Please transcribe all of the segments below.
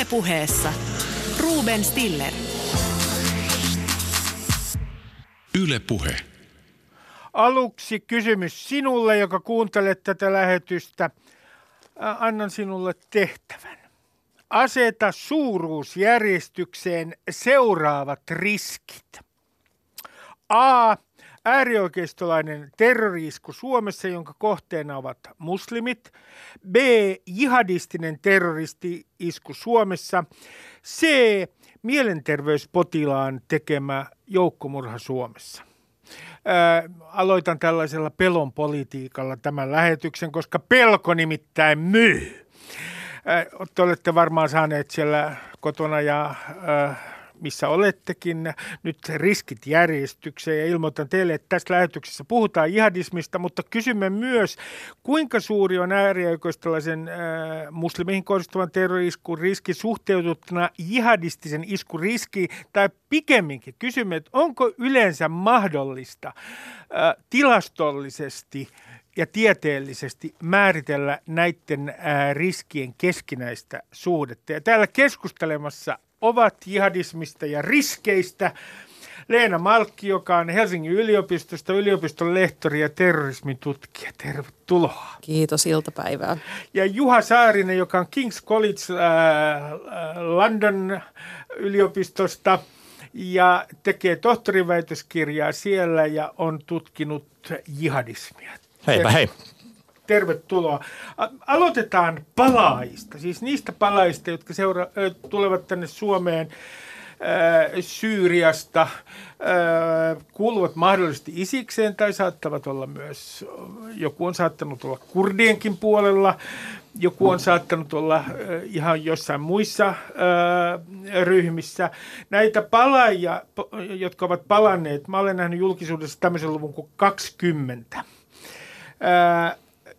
Ylepuheessa Ruben Stiller. Ylepuhe. Aluksi kysymys sinulle, joka kuuntelet tätä lähetystä. Annan sinulle tehtävän. Aseta suuruusjärjestykseen seuraavat riskit. A. Äärioikeistolainen terroriisku Suomessa, jonka kohteena ovat muslimit. B. Jihadistinen terroristi-isku Suomessa. C. Mielenterveyspotilaan tekemä joukkomurha Suomessa. Ää, aloitan tällaisella pelon politiikalla tämän lähetyksen, koska pelko nimittäin myy. Ää, te olette varmaan saaneet siellä kotona ja ää, missä olettekin nyt riskit järjestykseen ja ilmoitan teille, että tässä lähetyksessä puhutaan jihadismista, mutta kysymme myös, kuinka suuri on äärioikeistolaisen äh, muslimeihin kohdistuvan terroriskun riski suhteutettuna jihadistisen iskun riski, tai pikemminkin kysymme, että onko yleensä mahdollista äh, tilastollisesti ja tieteellisesti määritellä näiden ää, riskien keskinäistä suhdetta. Ja täällä keskustelemassa ovat jihadismista ja riskeistä. Leena Malkki, joka on Helsingin yliopistosta yliopiston lehtori ja terrorismitutkija. Tervetuloa. Kiitos, iltapäivää. Ja Juha Saarinen, joka on King's College äh, London yliopistosta ja tekee tohtoriväitöskirjaa siellä ja on tutkinut jihadismia. Heipä hei. Tervetuloa. Aloitetaan palaajista, siis niistä palaajista, jotka seura- tulevat tänne Suomeen Syyriasta, kuuluvat mahdollisesti isikseen tai saattavat olla myös, joku on saattanut olla kurdienkin puolella, joku on saattanut olla ihan jossain muissa ryhmissä. Näitä palaajia, jotka ovat palanneet, mä olen nähnyt julkisuudessa tämmöisen luvun kuin 20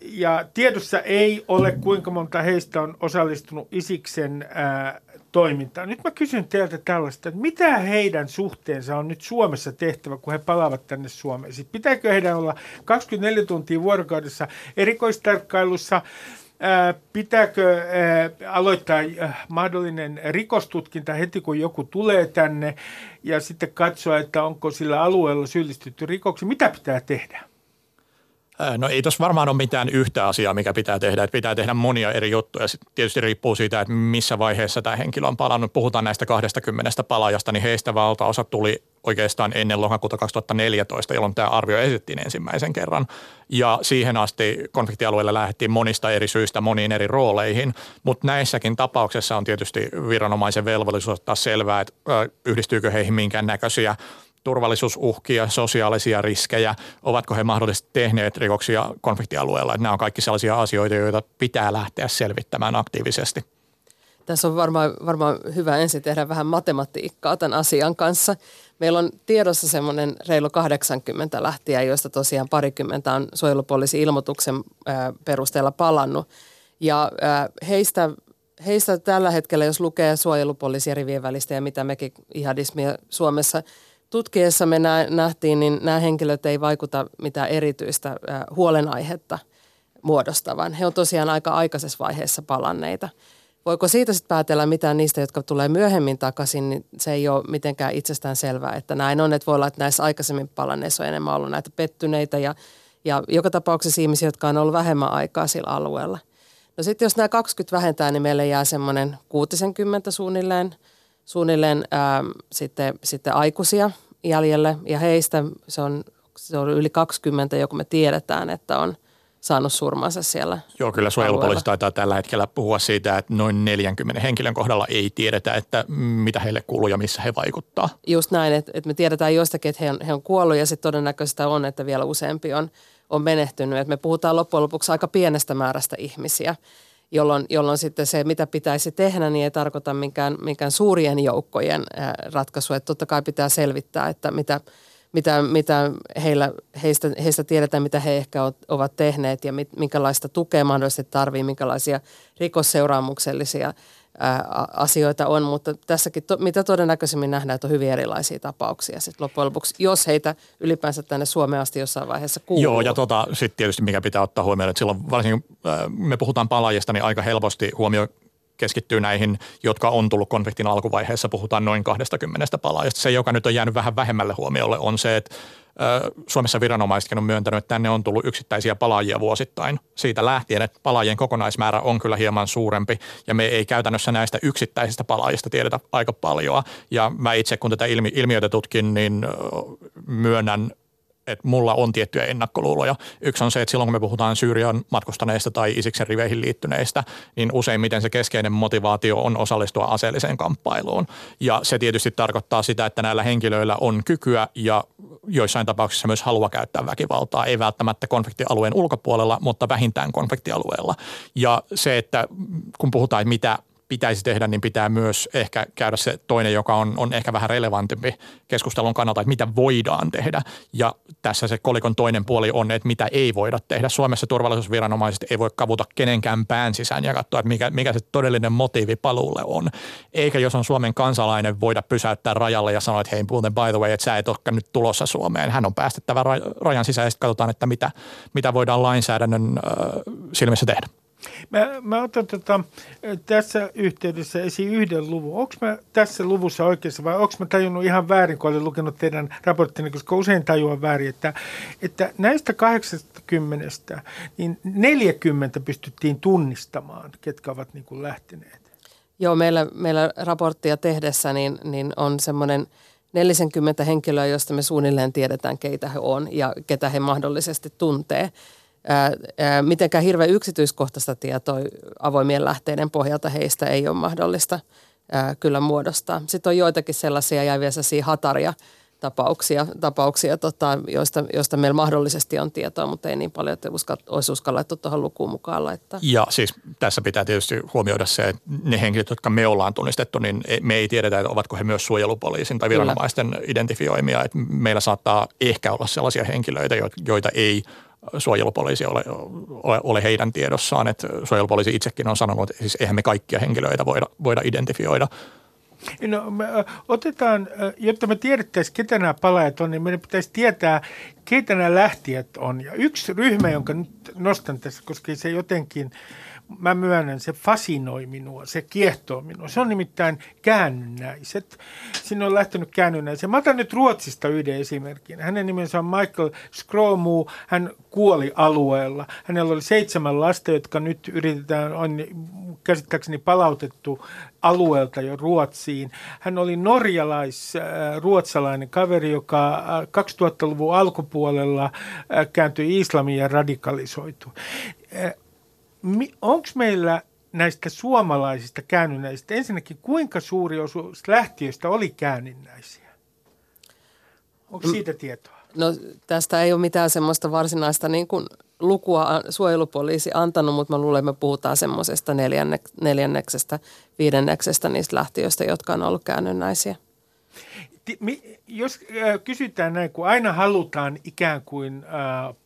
ja tiedossa ei ole, kuinka monta heistä on osallistunut Isiksen ää, toimintaan. Nyt mä kysyn teiltä tällaista, että mitä heidän suhteensa on nyt Suomessa tehtävä, kun he palaavat tänne Suomeen? Sitten pitääkö heidän olla 24 tuntia vuorokaudessa erikoistarkkailussa? Ää, pitääkö ää, aloittaa ää, mahdollinen rikostutkinta heti, kun joku tulee tänne ja sitten katsoa, että onko sillä alueella syyllistytty rikoksi? Mitä pitää tehdä? No ei tuossa varmaan ole mitään yhtä asiaa, mikä pitää tehdä. Että pitää tehdä monia eri juttuja. Sitten tietysti riippuu siitä, että missä vaiheessa tämä henkilö on palannut. Puhutaan näistä 20 palaajasta, niin heistä valtaosa tuli oikeastaan ennen lokakuuta 2014, jolloin tämä arvio esitettiin ensimmäisen kerran. Ja siihen asti konfliktialueelle lähdettiin monista eri syistä moniin eri rooleihin, mutta näissäkin tapauksessa on tietysti viranomaisen velvollisuus ottaa selvää, että yhdistyykö heihin minkään näköisiä turvallisuusuhkia, sosiaalisia riskejä, ovatko he mahdollisesti tehneet rikoksia konfliktialueella. Nämä on kaikki sellaisia asioita, joita pitää lähteä selvittämään aktiivisesti. Tässä on varmaan, varmaan hyvä ensin tehdä vähän matematiikkaa tämän asian kanssa. Meillä on tiedossa semmoinen reilu 80 lähtiä, joista tosiaan parikymmentä on suojelupoliisin ilmoituksen perusteella palannut. Ja heistä, heistä tällä hetkellä, jos lukee suojelupoliisi rivien välistä ja mitä mekin ihadismia Suomessa – tutkiessa me nähtiin, niin nämä henkilöt ei vaikuta mitään erityistä huolenaihetta muodostavan. He on tosiaan aika aikaisessa vaiheessa palanneita. Voiko siitä sitten päätellä mitään niistä, jotka tulee myöhemmin takaisin, niin se ei ole mitenkään itsestään selvää, että näin on. Että voi olla, että näissä aikaisemmin palanneissa on enemmän ollut näitä pettyneitä ja, ja joka tapauksessa ihmisiä, jotka on ollut vähemmän aikaa sillä alueella. No sitten jos nämä 20 vähentää, niin meille jää semmoinen 60 suunnilleen – suunnilleen ää, sitten, sitten aikuisia jäljelle ja heistä se on, se on yli 20, joku me tiedetään, että on saanut surmansa siellä Joo, kyllä suojelupoliisi taitaa tällä hetkellä puhua siitä, että noin 40 henkilön kohdalla ei tiedetä, että mitä heille kuuluu ja missä he vaikuttaa. Just näin, että, että me tiedetään joistakin, että he on, he on kuollut ja sitten todennäköistä on, että vielä useampi on, on menehtynyt. Että me puhutaan loppujen lopuksi aika pienestä määrästä ihmisiä jolloin, jolloin sitten se, mitä pitäisi tehdä, niin ei tarkoita minkään, minkään suurien joukkojen ratkaisua. Että totta kai pitää selvittää, että mitä, mitä, mitä heillä, heistä, heistä tiedetään, mitä he ehkä ovat tehneet ja minkälaista tukea mahdollisesti tarvii, minkälaisia rikosseuraamuksellisia asioita on, mutta tässäkin to, mitä todennäköisemmin nähdään, että on hyvin erilaisia tapauksia sitten loppujen lopuksi, jos heitä ylipäänsä tänne Suomeen asti jossain vaiheessa kuuluu. Joo, ja tota, sitten tietysti mikä pitää ottaa huomioon, että silloin varsinkin me puhutaan palaajista, niin aika helposti huomio keskittyy näihin, jotka on tullut konfliktin alkuvaiheessa. Puhutaan noin 20 palaajasta. Se, joka nyt on jäänyt vähän vähemmälle huomiolle, on se, että Suomessa viranomaisetkin on myöntänyt, että tänne on tullut yksittäisiä palaajia vuosittain. Siitä lähtien, että palaajien kokonaismäärä on kyllä hieman suurempi ja me ei käytännössä näistä yksittäisistä palaajista tiedetä aika paljon. Ja mä itse kun tätä ilmiötä tutkin, niin myönnän että mulla on tiettyjä ennakkoluuloja. Yksi on se, että silloin kun me puhutaan Syyrian matkustaneista tai Isiksen riveihin liittyneistä, niin useimmiten se keskeinen motivaatio on osallistua aseelliseen kamppailuun. Ja se tietysti tarkoittaa sitä, että näillä henkilöillä on kykyä ja joissain tapauksissa myös halua käyttää väkivaltaa. Ei välttämättä konfliktialueen ulkopuolella, mutta vähintään konfliktialueella. Ja se, että kun puhutaan, mitä pitäisi tehdä, niin pitää myös ehkä käydä se toinen, joka on, on ehkä vähän relevantimpi keskustelun kannalta, että mitä voidaan tehdä. Ja tässä se kolikon toinen puoli on, että mitä ei voida tehdä. Suomessa turvallisuusviranomaiset ei voi kavuta kenenkään pään sisään ja katsoa, että mikä, mikä se todellinen motiivi paluulle on. Eikä jos on Suomen kansalainen voida pysäyttää rajalle ja sanoa, että hei muuten by the way, että sä et ole nyt tulossa Suomeen. Hän on päästettävä rajan sisään ja sitten katsotaan, että mitä, mitä voidaan lainsäädännön äh, silmissä tehdä. Mä, mä otan tota, tässä yhteydessä esiin yhden luvun. Onko mä tässä luvussa oikeassa vai onko mä tajunnut ihan väärin, kun olen lukenut teidän raporttinne, koska usein tajuan väärin, että, että näistä 80 niin 40 pystyttiin tunnistamaan, ketkä ovat niin kuin lähteneet. Joo, meillä, meillä raporttia tehdessä niin, niin on semmoinen 40 henkilöä, josta me suunnilleen tiedetään, keitä he on ja ketä he mahdollisesti tuntee mitenkään hirveän yksityiskohtaista tietoa avoimien lähteiden pohjalta heistä ei ole mahdollista kyllä muodostaa. Sitten on joitakin sellaisia jäviä hataria tapauksia, tapauksia tota, joista, joista meillä mahdollisesti on tietoa, mutta ei niin paljon, että uskal, olisi uskallettu tuohon lukuun mukaan laittaa. Ja siis tässä pitää tietysti huomioida se, että ne henkilöt, jotka me ollaan tunnistettu, niin me ei tiedetä, että ovatko he myös suojelupoliisin tai viranomaisten Kyllä. identifioimia. Että meillä saattaa ehkä olla sellaisia henkilöitä, joita ei – suojelupoliisi ole, ole, ole heidän tiedossaan. Että suojelupoliisi itsekin on sanonut, että siis eihän me kaikkia henkilöitä voida, voida identifioida. No, me otetaan, jotta me tiedettäisiin, ketä nämä palaajat on, niin meidän pitäisi tietää, keitä nämä lähtijät on. Ja yksi ryhmä, jonka nyt nostan tässä, koska se jotenkin – mä myönnän, se fasinoi minua, se kiehtoo minua. Se on nimittäin käännynnäiset. Sinne on lähtenyt käännynnäiset. Mä otan nyt Ruotsista yhden esimerkin. Hänen nimensä on Michael Skromu. Hän kuoli alueella. Hänellä oli seitsemän lasta, jotka nyt yritetään, on käsittääkseni palautettu alueelta jo Ruotsiin. Hän oli norjalais-ruotsalainen kaveri, joka 2000-luvun alkupuolella kääntyi islamiin ja radikalisoitui onko meillä näistä suomalaisista käännynnäisistä, ensinnäkin kuinka suuri osuus lähtiöistä oli käännynnäisiä? Onko siitä tietoa? No tästä ei ole mitään semmoista varsinaista niin kuin lukua suojelupoliisi antanut, mutta mä luulen, että me puhutaan semmoisesta neljänneksestä, viidenneksestä niistä lähtiöistä, jotka on ollut käännynnäisiä. Jos kysytään näin, kun aina halutaan ikään kuin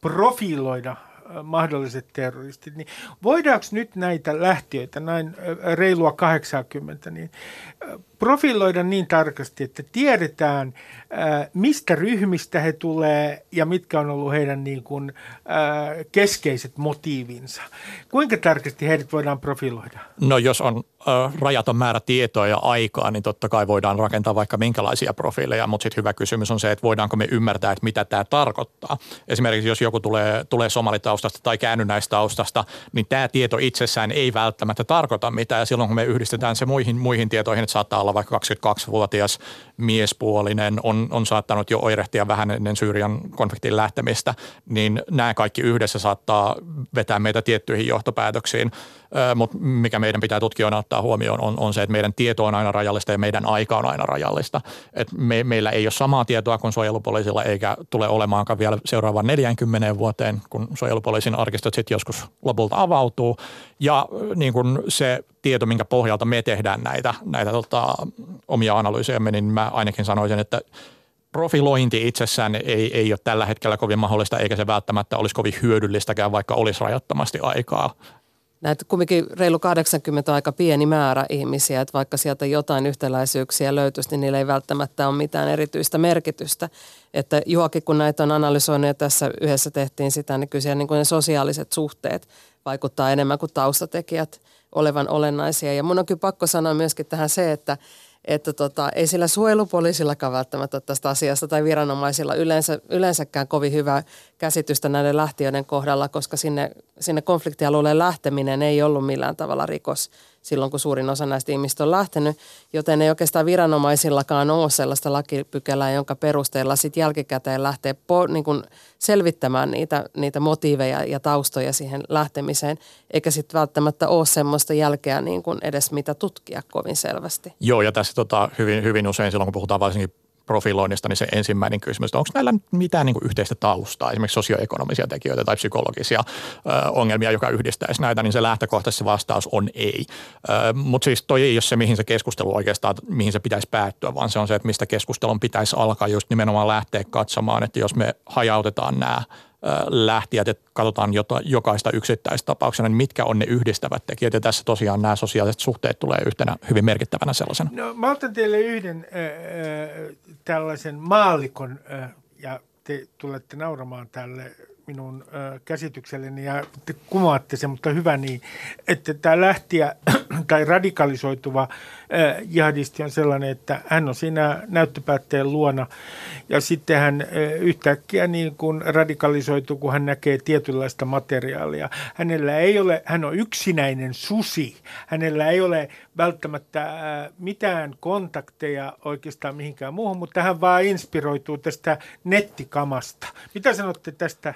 profiloida mahdolliset terroristit, niin voidaanko nyt näitä lähtiöitä, näin reilua 80, niin profiloida niin tarkasti, että tiedetään, mistä ryhmistä he tulee ja mitkä on ollut heidän niin kuin, keskeiset motiivinsa. Kuinka tarkasti heidät voidaan profiloida? No jos on rajaton määrä tietoa ja aikaa, niin totta kai voidaan rakentaa vaikka minkälaisia profiileja, mutta sitten hyvä kysymys on se, että voidaanko me ymmärtää, että mitä tämä tarkoittaa. Esimerkiksi jos joku tulee, tulee somalitaustasta tai käännynnäistaustasta, niin tämä tieto itsessään ei välttämättä tarkoita mitään. Ja silloin kun me yhdistetään se muihin, muihin tietoihin, että saattaa olla vaikka 22-vuotias miespuolinen, on, on saattanut jo oirehtia vähän ennen Syyrian konfliktin lähtemistä, niin nämä kaikki yhdessä saattaa vetää meitä tiettyihin johtopäätöksiin. Mutta mikä meidän pitää tutkijoina ottaa huomioon on, on se, että meidän tieto on aina rajallista ja meidän aika on aina rajallista. Et me, meillä ei ole samaa tietoa kuin suojelupoliisilla eikä tule olemaankaan vielä seuraavan 40 vuoteen, kun suojelupoliisin arkistot sitten joskus lopulta avautuu. Ja niin kun se tieto, minkä pohjalta me tehdään näitä, näitä tota, omia analyysiämme, niin mä ainakin sanoisin, että profilointi itsessään ei, ei ole tällä hetkellä kovin mahdollista, eikä se välttämättä olisi kovin hyödyllistäkään, vaikka olisi rajattomasti aikaa näitä kumminkin reilu 80 on aika pieni määrä ihmisiä, että vaikka sieltä jotain yhtäläisyyksiä löytyisi, niin niillä ei välttämättä ole mitään erityistä merkitystä. Että Juhakin, kun näitä on analysoinut ja tässä yhdessä tehtiin sitä, niin kyllä niin kuin ne sosiaaliset suhteet vaikuttaa enemmän kuin taustatekijät olevan olennaisia. Ja mun on kyllä pakko sanoa myöskin tähän se, että että tota, ei sillä suojelupoliisillakaan välttämättä tästä asiasta tai viranomaisilla yleensä, yleensäkään kovin hyvää käsitystä näiden lähtiöiden kohdalla, koska sinne, sinne konfliktialueelle lähteminen ei ollut millään tavalla rikos silloin, kun suurin osa näistä ihmistä on lähtenyt, joten ei oikeastaan viranomaisillakaan ole sellaista lakipykälää, jonka perusteella sitten jälkikäteen lähtee po, niin kuin selvittämään niitä, niitä motiiveja ja taustoja siihen lähtemiseen, eikä sitten välttämättä ole semmoista jälkeä niin kuin edes mitä tutkia kovin selvästi. Joo, ja tässä tota, hyvin, hyvin usein silloin, kun puhutaan varsinkin profiloinnista, niin se ensimmäinen kysymys, että onko näillä mitään niin kuin yhteistä taustaa, esimerkiksi sosioekonomisia tekijöitä tai psykologisia ö, ongelmia, joka yhdistäisi näitä, niin se lähtökohtaisesti vastaus on ei. Mutta siis toi ei ole se, mihin se keskustelu oikeastaan, mihin se pitäisi päättyä, vaan se on se, että mistä keskustelun pitäisi alkaa just nimenomaan lähteä katsomaan, että jos me hajautetaan nämä lähtijät, että katsotaan jota, jokaista yksittäistä tapauksena, niin mitkä on ne yhdistävät tekijät. Ja tässä tosiaan nämä sosiaaliset suhteet tulee yhtenä hyvin merkittävänä sellaisena. No, mä otan teille yhden äh, tällaisen maallikon, äh, ja te tulette nauramaan tälle minun äh, käsitykselleni ja te kumoatte sen, mutta hyvä niin, että tämä lähtiä tai radikalisoituva äh, jihadisti on sellainen, että hän on siinä näyttöpäätteen luona ja sitten hän äh, yhtäkkiä niin kuin radikalisoituu, kun hän näkee tietynlaista materiaalia. Hänellä ei ole, hän on yksinäinen susi, hänellä ei ole välttämättä äh, mitään kontakteja oikeastaan mihinkään muuhun, mutta hän vaan inspiroituu tästä nettikamasta. Mitä sanotte tästä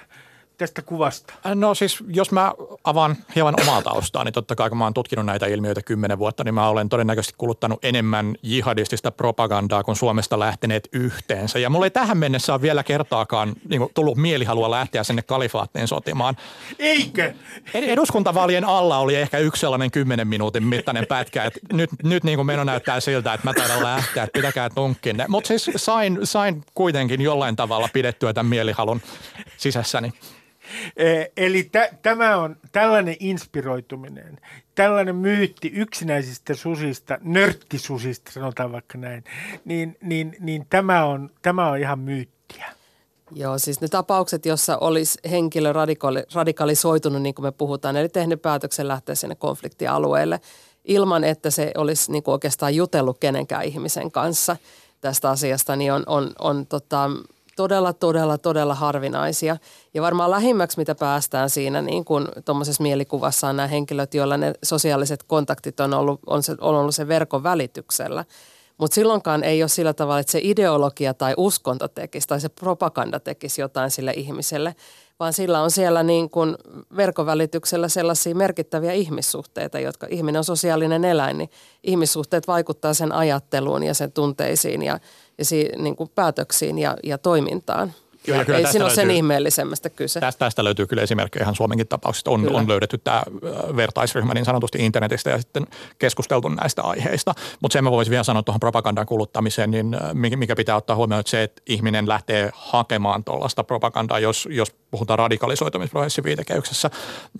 tästä kuvasta? No siis, jos mä avaan hieman omaa taustaa, niin totta kai kun mä oon tutkinut näitä ilmiöitä kymmenen vuotta, niin mä olen todennäköisesti kuluttanut enemmän jihadistista propagandaa kuin Suomesta lähteneet yhteensä. Ja mulla ei tähän mennessä ole vielä kertaakaan niin kuin, tullut mielihalua lähteä sinne kalifaatteen sotimaan. Eikö? Eduskuntavaalien alla oli ehkä yksi sellainen kymmenen minuutin mittainen pätkä, että nyt, nyt niin kuin meno näyttää siltä, että mä taidan lähteä, että pitäkää tunkkinne. Mutta siis sain, sain kuitenkin jollain tavalla pidettyä tämän mielihalun sisässäni. Eli t- tämä on tällainen inspiroituminen, tällainen myytti yksinäisistä susista, nörttisusista sanotaan vaikka näin, niin, niin, niin tämä, on, tämä on ihan myyttiä. Joo, siis ne tapaukset, jossa olisi henkilö radikali, radikalisoitunut, niin kuin me puhutaan, eli tehnyt päätöksen lähteä sinne konfliktialueelle ilman, että se olisi niin kuin oikeastaan jutellut kenenkään ihmisen kanssa tästä asiasta, niin on, on, on tota, todella, todella, todella harvinaisia. Ja varmaan lähimmäksi, mitä päästään siinä niin kuin tuommoisessa mielikuvassa on nämä henkilöt, joilla ne sosiaaliset kontaktit on ollut, on, se, on ollut se verkon välityksellä. Mutta silloinkaan ei ole sillä tavalla, että se ideologia tai uskonto tekisi tai se propaganda tekisi jotain sille ihmiselle, vaan sillä on siellä niin kuin verkovälityksellä sellaisia merkittäviä ihmissuhteita, jotka ihminen on sosiaalinen eläin, niin ihmissuhteet vaikuttaa sen ajatteluun ja sen tunteisiin ja, ja si, niin kuin päätöksiin ja, ja toimintaan. Joo, ja ei siinä ole sen ihmeellisemmästä kyse. Tästä, tästä löytyy kyllä esimerkkejä ihan Suomenkin tapauksista. On, on löydetty tämä vertaisryhmä niin sanotusti internetistä ja sitten keskusteltu näistä aiheista. Mutta sen mä voisin vielä sanoa tuohon propagandan kuluttamiseen, niin mikä pitää ottaa huomioon, että se, että ihminen lähtee hakemaan tuollaista propagandaa, jos, jos puhutaan radikalisoitumisprosessin viitekehyksessä,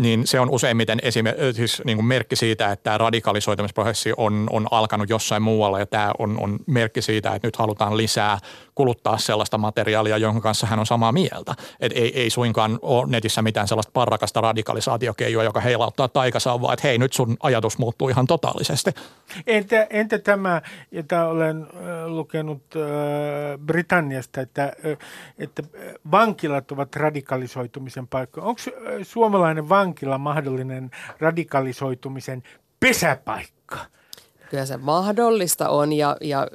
niin se on useimmiten esimer- siis niin kuin merkki siitä, että tämä radikalisoitumisprosessi on, on alkanut jossain muualla ja tämä on, on merkki siitä, että nyt halutaan lisää kuluttaa sellaista materiaalia, jonka kanssa hän on samaa mieltä. Et ei, ei suinkaan ole netissä mitään sellaista parrakasta radikalisaatiokeijua, joka heilauttaa taikasaan, vaan että hei nyt sun ajatus muuttuu ihan totaalisesti. Entä, entä tämä, jota olen lukenut äh, Britanniasta, että, äh, että vankilat ovat radikalisoitumisen paikka. Onko äh, suomalainen vankila mahdollinen radikalisoitumisen pesäpaikka? Kyllä se mahdollista on ja, ja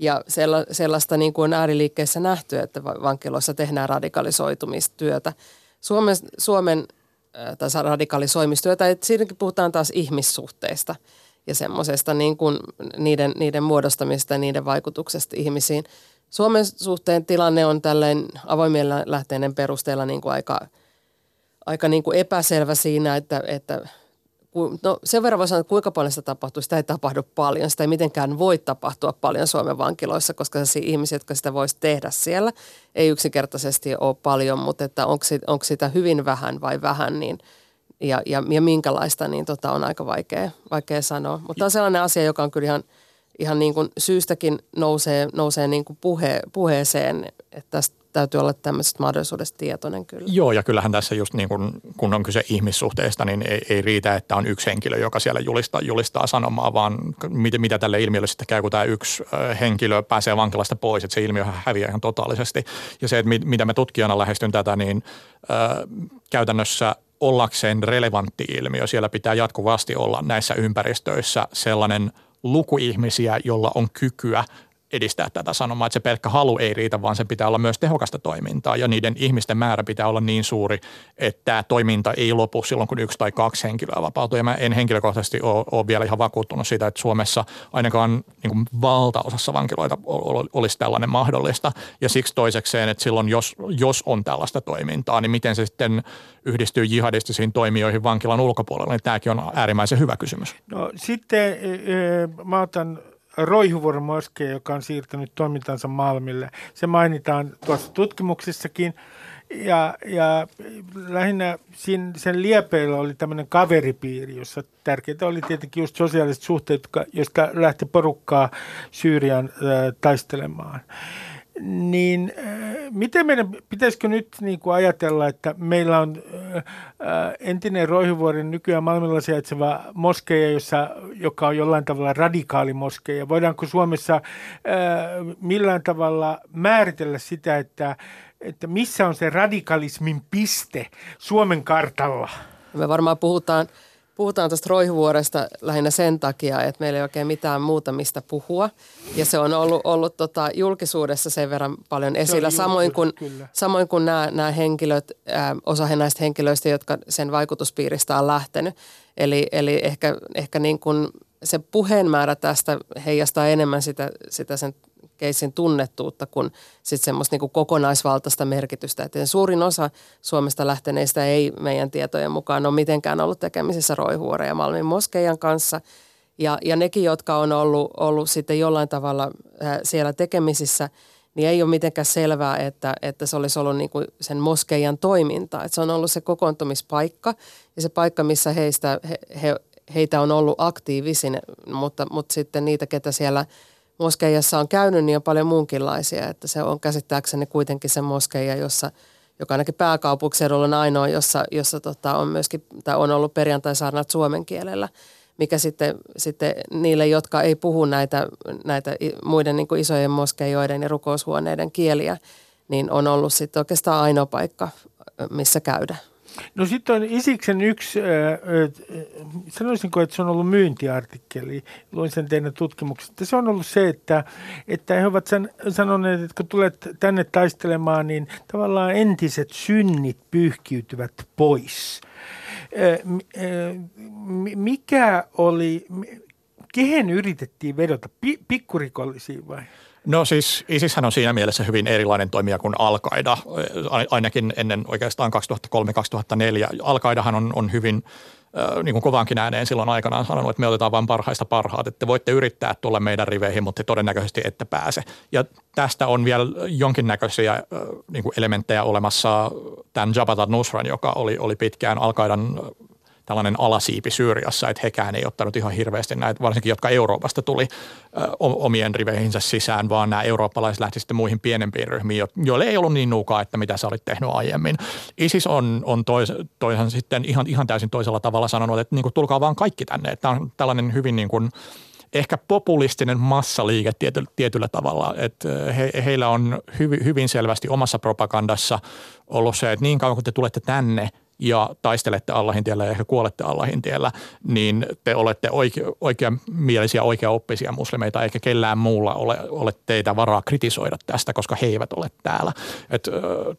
ja sellaista niin kuin ääriliikkeessä nähty, että vankiloissa tehdään radikalisoitumistyötä. Suomen, Suomen tai radikalisoimistyötä, että siinäkin puhutaan taas ihmissuhteista ja semmoisesta niin kuin niiden, niiden muodostamista ja niiden vaikutuksesta ihmisiin. Suomen suhteen tilanne on tällainen avoimien lähteiden perusteella niin kuin aika, aika niin kuin epäselvä siinä, että, että no sen verran voi sanoa, että kuinka paljon sitä tapahtuu. Sitä ei tapahdu paljon. Sitä ei mitenkään voi tapahtua paljon Suomen vankiloissa, koska se ihmisiä, jotka sitä voisi tehdä siellä, ei yksinkertaisesti ole paljon, mutta että onko, onko sitä hyvin vähän vai vähän, niin ja, ja, ja minkälaista, niin tota on aika vaikea, vaikea sanoa. Mutta on sellainen asia, joka on kyllä ihan, ihan niin kuin syystäkin nousee, nousee niin kuin puhe, puheeseen, että tästä täytyy olla tämmöisestä mahdollisuudesta tietoinen kyllä. Joo, ja kyllähän tässä just niin kun, kun on kyse ihmissuhteista, niin ei, ei riitä, että on yksi henkilö, joka siellä julistaa, julistaa sanomaa, vaan mitä, mitä tälle ilmiölle sitten käy, kun tämä yksi henkilö pääsee vankilasta pois, että se ilmiö häviää ihan totaalisesti. Ja se, että mitä me tutkijana lähestyn tätä, niin äh, käytännössä ollakseen relevantti ilmiö, siellä pitää jatkuvasti olla näissä ympäristöissä sellainen luku ihmisiä, jolla on kykyä edistää tätä sanomaa, että se pelkkä halu ei riitä, vaan se pitää olla myös tehokasta toimintaa ja niiden ihmisten määrä pitää olla niin suuri, että tämä toiminta ei lopu silloin, kun yksi tai kaksi henkilöä vapautuu. Ja mä en henkilökohtaisesti ole, ole vielä ihan vakuuttunut siitä, että Suomessa ainakaan niin kuin valtaosassa vankiloita olisi tällainen mahdollista. Ja siksi toisekseen, että silloin jos, jos on tällaista toimintaa, niin miten se sitten yhdistyy jihadistisiin toimijoihin vankilan ulkopuolella, niin tämäkin on äärimmäisen hyvä kysymys. No sitten mä otan Roihuvuoren moskea, joka on siirtänyt toimintansa Malmille. Se mainitaan tuossa tutkimuksissakin. Ja, ja lähinnä siinä, sen liepeillä oli tämmöinen kaveripiiri, jossa tärkeää oli tietenkin just sosiaaliset suhteet, joista lähti porukkaa Syyrian äh, taistelemaan niin äh, miten meidän, pitäisikö nyt niin kuin ajatella, että meillä on äh, äh, entinen Roihuvuoren nykyään Malmilla sijaitseva moskeija, jossa, joka on jollain tavalla radikaali moskeija. Voidaanko Suomessa millään tavalla määritellä sitä, että, että missä on se radikalismin piste Suomen kartalla? Me varmaan puhutaan – puhutaan tuosta roihuvuoresta lähinnä sen takia, että meillä ei oikein mitään muuta mistä puhua. Ja se on ollut, ollut tota julkisuudessa sen verran paljon esillä, samoin kuin, samoin kuin nämä, nämä henkilöt, ää, osa näistä henkilöistä, jotka sen vaikutuspiiristä on lähtenyt. Eli, eli ehkä, ehkä niin kuin se puheenmäärä tästä heijastaa enemmän sitä, sitä sen keissin tunnettuutta kuin sitten semmoista niin kuin kokonaisvaltaista merkitystä. Että suurin osa Suomesta lähteneistä ei meidän tietojen mukaan ole mitenkään ollut tekemisissä Roihuoren ja Malmin moskeijan kanssa. Ja, ja nekin, jotka on ollut, ollut sitten jollain tavalla äh, siellä tekemisissä, niin ei ole mitenkään selvää, että, että se olisi ollut niin kuin sen moskeijan toiminta. Että se on ollut se kokoontumispaikka ja se paikka, missä heistä, he, he, heitä on ollut aktiivisin, mutta, mutta sitten niitä, ketä siellä – moskeijassa on käynyt, niin on paljon muunkinlaisia. Että se on käsittääkseni kuitenkin se moskeija, jossa, joka ainakin pääkaupunkiseudulla on ainoa, jossa, jossa tota, on myöskin, tai on ollut perjantai-saarnat suomen kielellä, mikä sitten, sitten niille, jotka ei puhu näitä, näitä muiden niin kuin isojen moskeijoiden ja rukoushuoneiden kieliä, niin on ollut sitten oikeastaan ainoa paikka, missä käydä. No sitten on Isiksen yksi, äh, sanoisinko, että se on ollut myyntiartikkeli, luin sen teidän tutkimuksesta. Se on ollut se, että, että he ovat san, sanoneet, että kun tulet tänne taistelemaan, niin tavallaan entiset synnit pyyhkiytyvät pois. Mikä oli, kehen yritettiin vedota, pikkurikollisiin vai? No siis ISIShän on siinä mielessä hyvin erilainen toimija kuin Al-Qaida, ainakin ennen oikeastaan 2003-2004. Al-Qaidahan on, on hyvin niin kuin kovaankin ääneen silloin aikanaan sanonut, että me otetaan vain parhaista parhaat, että te voitte yrittää tulla meidän riveihin, mutta te todennäköisesti ette pääse. Ja tästä on vielä jonkinnäköisiä niin kuin elementtejä olemassa tämän Jabhat al-Nusran, joka oli, oli pitkään Al-Qaidan tällainen alasiipi Syyriassa, että hekään ei ottanut ihan hirveästi näitä, varsinkin jotka Euroopasta tuli omien riveihinsä sisään, vaan nämä eurooppalaiset lähti sitten muihin pienempiin ryhmiin, joille ei ollut niin nuukaa, että mitä sä olit tehnyt aiemmin. ISIS on, on tois, toisan sitten ihan, ihan täysin toisella tavalla sanonut, että niin kuin, tulkaa vaan kaikki tänne. Tämä on tällainen hyvin niin kuin, ehkä populistinen massaliike tiety, tietyllä tavalla. Että he, heillä on hyvin, hyvin selvästi omassa propagandassa ollut se, että niin kauan kun te tulette tänne – ja taistelette Allahin tiellä ja ehkä kuolette Allahin tiellä, niin te olette oike, oikeamielisiä, oikeaoppisia muslimeita, eikä kellään muulla ole, ole teitä varaa kritisoida tästä, koska he eivät ole täällä. Et,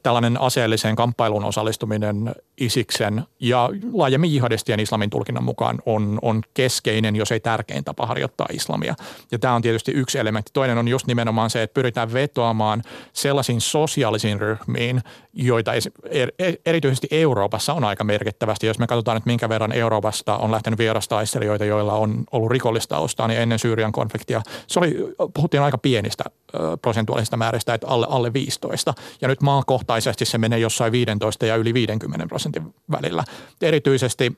tällainen aseelliseen kamppailuun osallistuminen Isiksen ja laajemmin jihadistien islamin tulkinnan mukaan on, on keskeinen, jos ei tärkein tapa harjoittaa islamia. Ja tämä on tietysti yksi elementti. Toinen on just nimenomaan se, että pyritään vetoamaan sellaisiin sosiaalisiin ryhmiin, joita er, erityisesti Euroopassa on aika merkittävästi. Jos me katsotaan, että minkä verran Euroopasta on lähtenyt vierastaistelijoita, joilla on ollut rikollista niin ennen Syyrian konfliktia, se oli, puhuttiin aika pienistä prosentuaalisista määristä, että alle, alle 15. Ja nyt maakohtaisesti se menee jossain 15 ja yli 50 prosentin välillä. Erityisesti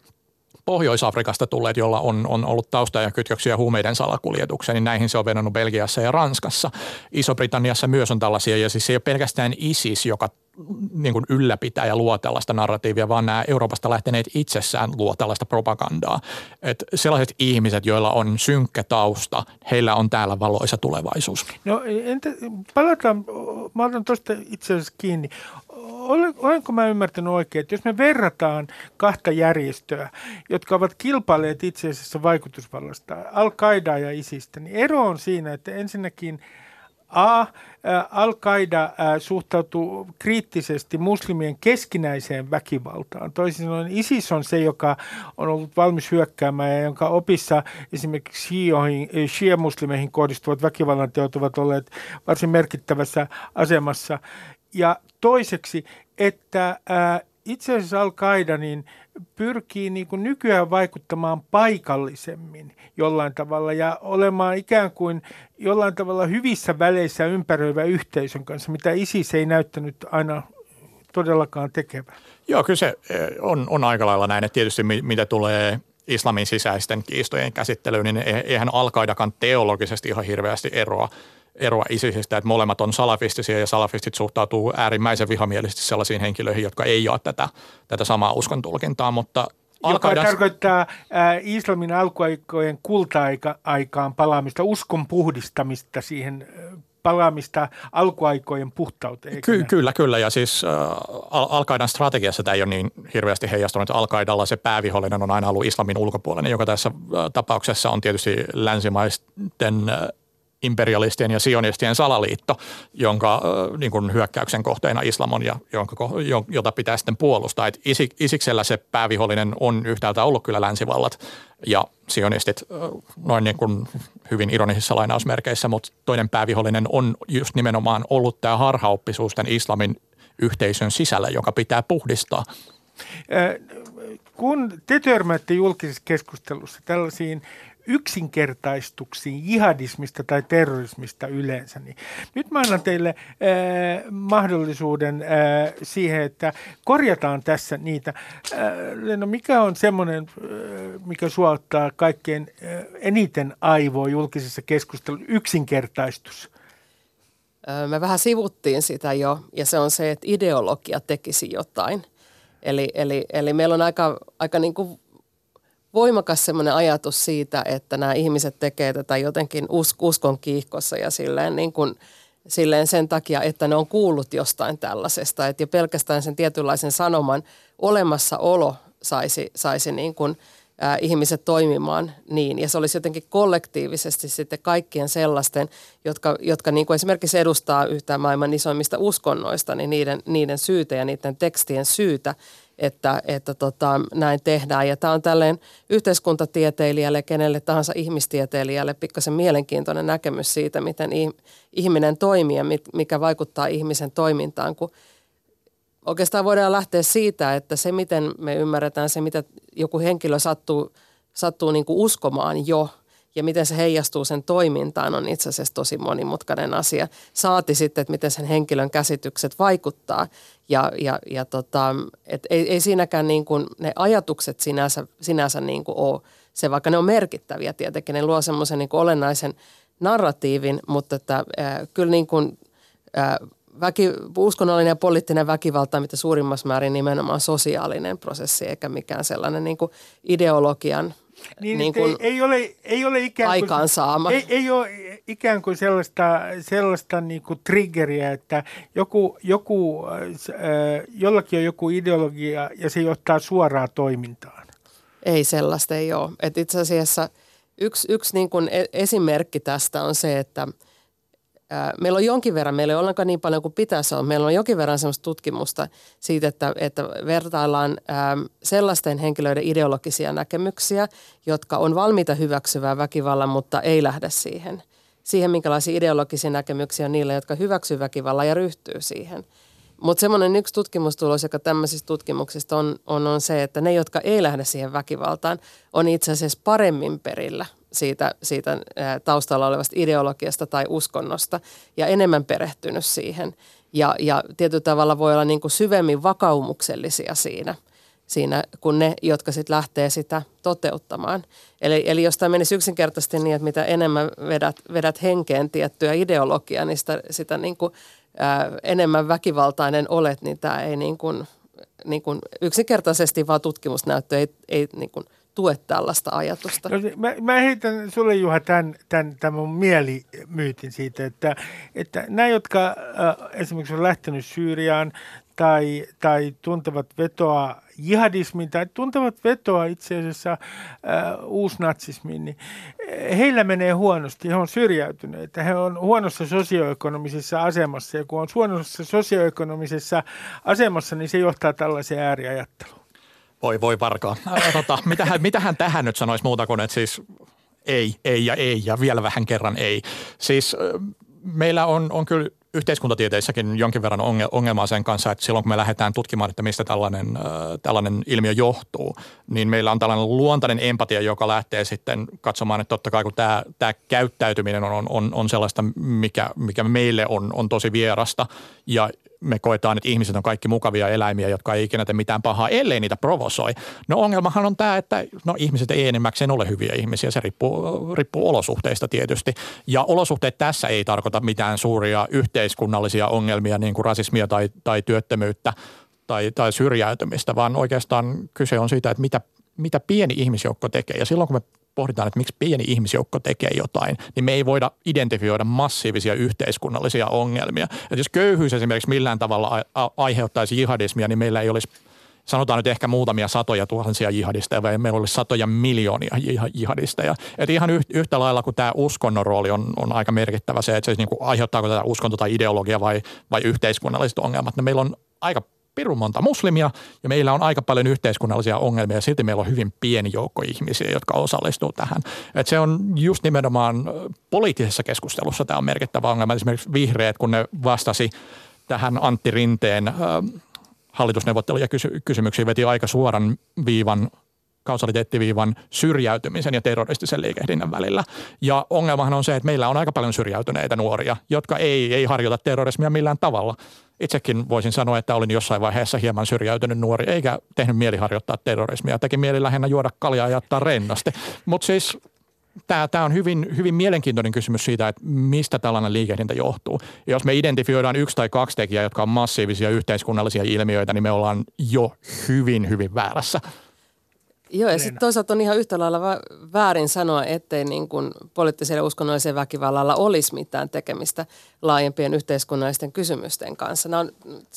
Pohjois-Afrikasta tulleet, joilla on, on ollut tausta ja kytköksiä huumeiden salakuljetukseen, niin näihin se on vedonnut Belgiassa ja Ranskassa. Iso-Britanniassa myös on tällaisia, ja siis se ei ole pelkästään ISIS, joka niin kuin ylläpitää ja luo tällaista narratiivia, vaan nämä Euroopasta lähteneet itsessään luo tällaista propagandaa. Et sellaiset ihmiset, joilla on synkkä tausta, heillä on täällä valoisa tulevaisuus. No entä, palataan, mä otan tuosta itse asiassa kiinni. Olenko mä ymmärtänyt oikein, että jos me verrataan kahta järjestöä, jotka ovat kilpailleet itse asiassa vaikutusvallasta, Al-Qaidaa ja ISIStä, niin ero on siinä, että ensinnäkin – A. Al-Qaida suhtautuu kriittisesti muslimien keskinäiseen väkivaltaan. Toisin sanoen ISIS on se, joka on ollut valmis hyökkäämään ja jonka opissa esimerkiksi shia-muslimeihin kohdistuvat väkivallan teot ovat olleet varsin merkittävässä asemassa. Ja toiseksi, että itse asiassa Al-Qaida niin pyrkii niin kuin nykyään vaikuttamaan paikallisemmin jollain tavalla ja olemaan ikään kuin jollain tavalla hyvissä väleissä ympäröivä yhteisön kanssa, mitä ISIS ei näyttänyt aina todellakaan tekevän. Joo, kyllä se eh, on, on aika lailla näin, että tietysti mitä tulee islamin sisäisten kiistojen käsittelyyn, niin eihän al teologisesti ihan hirveästi eroa eroa ISISistä, että molemmat on salafistisia ja salafistit suhtautuu äärimmäisen vihamielisesti sellaisiin henkilöihin, jotka ei ole tätä, tätä samaa uskontulkintaa, mutta joka Al-Qaidas... tarkoittaa äh, islamin alkuaikojen kulta-aikaan palaamista, uskon puhdistamista siihen äh, palaamista alkuaikojen puhtauteen. Ky- kyllä, kyllä. Ja siis äh, Al-Qaidan strategiassa tämä ei ole niin hirveästi heijastunut. Al-Qaidalla se päävihollinen on aina ollut islamin ulkopuolinen, joka tässä äh, tapauksessa on tietysti länsimaisten äh, imperialistien ja sionistien salaliitto, jonka niin kuin hyökkäyksen kohteena islam on ja jonka, jota pitää sitten puolustaa. Et Isiksellä se päävihollinen on yhtäältä ollut kyllä länsivallat ja sionistit noin niin kuin hyvin ironisissa lainausmerkeissä, mutta toinen päävihollinen on just nimenomaan ollut tämä harhaoppisuus tämän islamin yhteisön sisällä, joka pitää puhdistaa. Kun te törmäätte julkisessa keskustelussa tällaisiin yksinkertaistuksiin jihadismista tai terrorismista yleensä. Niin nyt mä annan teille äh, mahdollisuuden äh, siihen, että korjataan tässä niitä. Äh, mikä on semmoinen, äh, mikä suottaa kaikkein eniten aivoa julkisessa keskustelussa? Yksinkertaistus. Me vähän sivuttiin sitä jo, ja se on se, että ideologia tekisi jotain. Eli, eli, eli meillä on aika, aika niin kuin voimakas semmoinen ajatus siitä, että nämä ihmiset tekee tätä jotenkin us- uskon kiihkossa ja silleen, niin kuin, silleen sen takia, että ne on kuullut jostain tällaisesta. Että jo pelkästään sen tietynlaisen sanoman olemassaolo saisi, saisi niin kuin, ää, ihmiset toimimaan niin. Ja se olisi jotenkin kollektiivisesti sitten kaikkien sellaisten, jotka, jotka niin kuin esimerkiksi edustaa yhtään maailman isoimmista uskonnoista, niin niiden, niiden syytä ja niiden tekstien syytä – että, että tota, näin tehdään. Ja tämä on tälleen yhteiskuntatieteilijälle, kenelle tahansa ihmistieteilijälle pikkasen mielenkiintoinen näkemys siitä, miten ihminen toimii ja mikä vaikuttaa ihmisen toimintaan, kun oikeastaan voidaan lähteä siitä, että se miten me ymmärretään se, mitä joku henkilö sattuu, sattuu niin kuin uskomaan jo – ja miten se heijastuu sen toimintaan on itse asiassa tosi monimutkainen asia. Saati sitten, että miten sen henkilön käsitykset vaikuttaa ja, ja, ja tota, et ei, ei siinäkään niin kuin ne ajatukset sinänsä, sinänsä niin kuin ole se, vaikka ne on merkittäviä tietenkin, ne luo semmoisen niin olennaisen narratiivin, mutta että, äh, kyllä niin kuin, äh, väki, uskonnollinen ja poliittinen väkivalta mitä suurimmassa määrin nimenomaan sosiaalinen prosessi, eikä mikään sellainen niin kuin ideologian niin, niin kuin ei, ei, ole, ei ole ikään kuin, aikaansaama. Ei, ei ole ikään kuin sellaista, sellaista niin kuin triggeriä, että joku, joku, äh, jollakin on joku ideologia ja se johtaa suoraan toimintaan. Ei sellaista ei ole. Et itse asiassa yksi, yksi niin kuin e-, esimerkki tästä on se, että – meillä on jonkin verran, meillä ei ollenkaan niin paljon kuin pitäisi olla, meillä on jonkin verran sellaista tutkimusta siitä, että, että vertaillaan sellaisten henkilöiden ideologisia näkemyksiä, jotka on valmiita hyväksyvää väkivallan, mutta ei lähde siihen. Siihen, minkälaisia ideologisia näkemyksiä on niillä, jotka hyväksyvät väkivallan ja ryhtyy siihen. Mutta semmoinen yksi tutkimustulos, joka tämmöisistä tutkimuksista on, on, on se, että ne, jotka ei lähde siihen väkivaltaan, on itse asiassa paremmin perillä siitä, siitä taustalla olevasta ideologiasta tai uskonnosta ja enemmän perehtynyt siihen. Ja, ja tietyllä tavalla voi olla niin kuin syvemmin vakaumuksellisia siinä. siinä kuin ne, jotka sitten lähtee sitä toteuttamaan. Eli, eli jos tämä menisi yksinkertaisesti niin, että mitä enemmän vedät, vedät henkeen tiettyä ideologiaa, niin sitä, sitä niin kuin, ää, enemmän väkivaltainen olet, niin tämä ei niin kuin, niin kuin yksinkertaisesti vaan tutkimusnäyttö ei, ei niin kuin tue tällaista ajatusta. No, mä, mä heitän sulle Juha tämän, tämän, tämän mielimyytin siitä, että, että nämä, jotka äh, esimerkiksi on lähtenyt Syyriaan tai, tai tuntevat vetoa jihadismiin tai tuntevat vetoa itse asiassa äh, uusnatsismiin, niin heillä menee huonosti, he on syrjäytyneitä, he on huonossa sosioekonomisessa asemassa ja kun on huonossa sosioekonomisessa asemassa, niin se johtaa tällaiseen ääriajatteluun. Voi voi varkaa. Tota, mitähän, mitähän tähän nyt sanoisi muuta kuin, että siis ei, ei ja ei ja vielä vähän kerran ei. Siis meillä on, on kyllä yhteiskuntatieteissäkin jonkin verran ongelmaa sen kanssa, että silloin kun me lähdetään tutkimaan, että mistä tällainen, tällainen ilmiö johtuu, niin meillä on tällainen luontainen empatia, joka lähtee sitten katsomaan, että totta kai kun tämä, tämä käyttäytyminen on, on, on sellaista, mikä, mikä meille on, on tosi vierasta ja me koetaan, että ihmiset on kaikki mukavia eläimiä, jotka ei ikinä tee mitään pahaa, ellei niitä provosoi. No ongelmahan on tämä, että no ihmiset ei enimmäkseen ole hyviä ihmisiä, se riippuu, riippuu olosuhteista tietysti. Ja olosuhteet tässä ei tarkoita mitään suuria yhteiskunnallisia ongelmia, niin kuin rasismia tai, tai työttömyyttä tai, tai syrjäytymistä, vaan oikeastaan kyse on siitä, että mitä, mitä pieni ihmisjoukko tekee. Ja silloin kun me pohditaan, että miksi pieni ihmisjoukko tekee jotain, niin me ei voida identifioida massiivisia yhteiskunnallisia ongelmia. Et jos köyhyys esimerkiksi millään tavalla aiheuttaisi jihadismia, niin meillä ei olisi sanotaan nyt ehkä muutamia satoja tuhansia jihadisteja, vai meillä olisi satoja miljoonia jihadisteja. Et ihan yhtä lailla kuin tämä uskonnon rooli on, on aika merkittävä se, että se niin kuin aiheuttaako tätä uskonto tai ideologia vai, vai yhteiskunnalliset ongelmat. No meillä on aika pirun monta muslimia ja meillä on aika paljon yhteiskunnallisia ongelmia silti meillä on hyvin pieni joukko ihmisiä, jotka osallistuu tähän. Et se on just nimenomaan poliittisessa keskustelussa tämä on merkittävä ongelma. Esimerkiksi vihreät, kun ne vastasi tähän Antti Rinteen hallitusneuvotteluja kysy- kysymyksiin, veti aika suoran viivan kausaliteettiviivan syrjäytymisen ja terroristisen liikehdinnän välillä. Ja ongelmahan on se, että meillä on aika paljon syrjäytyneitä nuoria, jotka ei, ei harjoita terrorismia millään tavalla. Itsekin voisin sanoa, että olin jossain vaiheessa hieman syrjäytynyt nuori, eikä tehnyt mieli harjoittaa terrorismia. Teki mieli lähinnä juoda kaljaa ja jättää rennosti. Mutta siis tämä, tämä on hyvin, hyvin mielenkiintoinen kysymys siitä, että mistä tällainen liikehdintä johtuu. Ja jos me identifioidaan yksi tai kaksi tekijää, jotka on massiivisia yhteiskunnallisia ilmiöitä, niin me ollaan jo hyvin, hyvin väärässä. Joo, ja sitten toisaalta on ihan yhtä lailla väärin sanoa, ettei niin kuin poliittisella ja uskonnollisella väkivallalla olisi mitään tekemistä laajempien yhteiskunnallisten kysymysten kanssa. Nämä on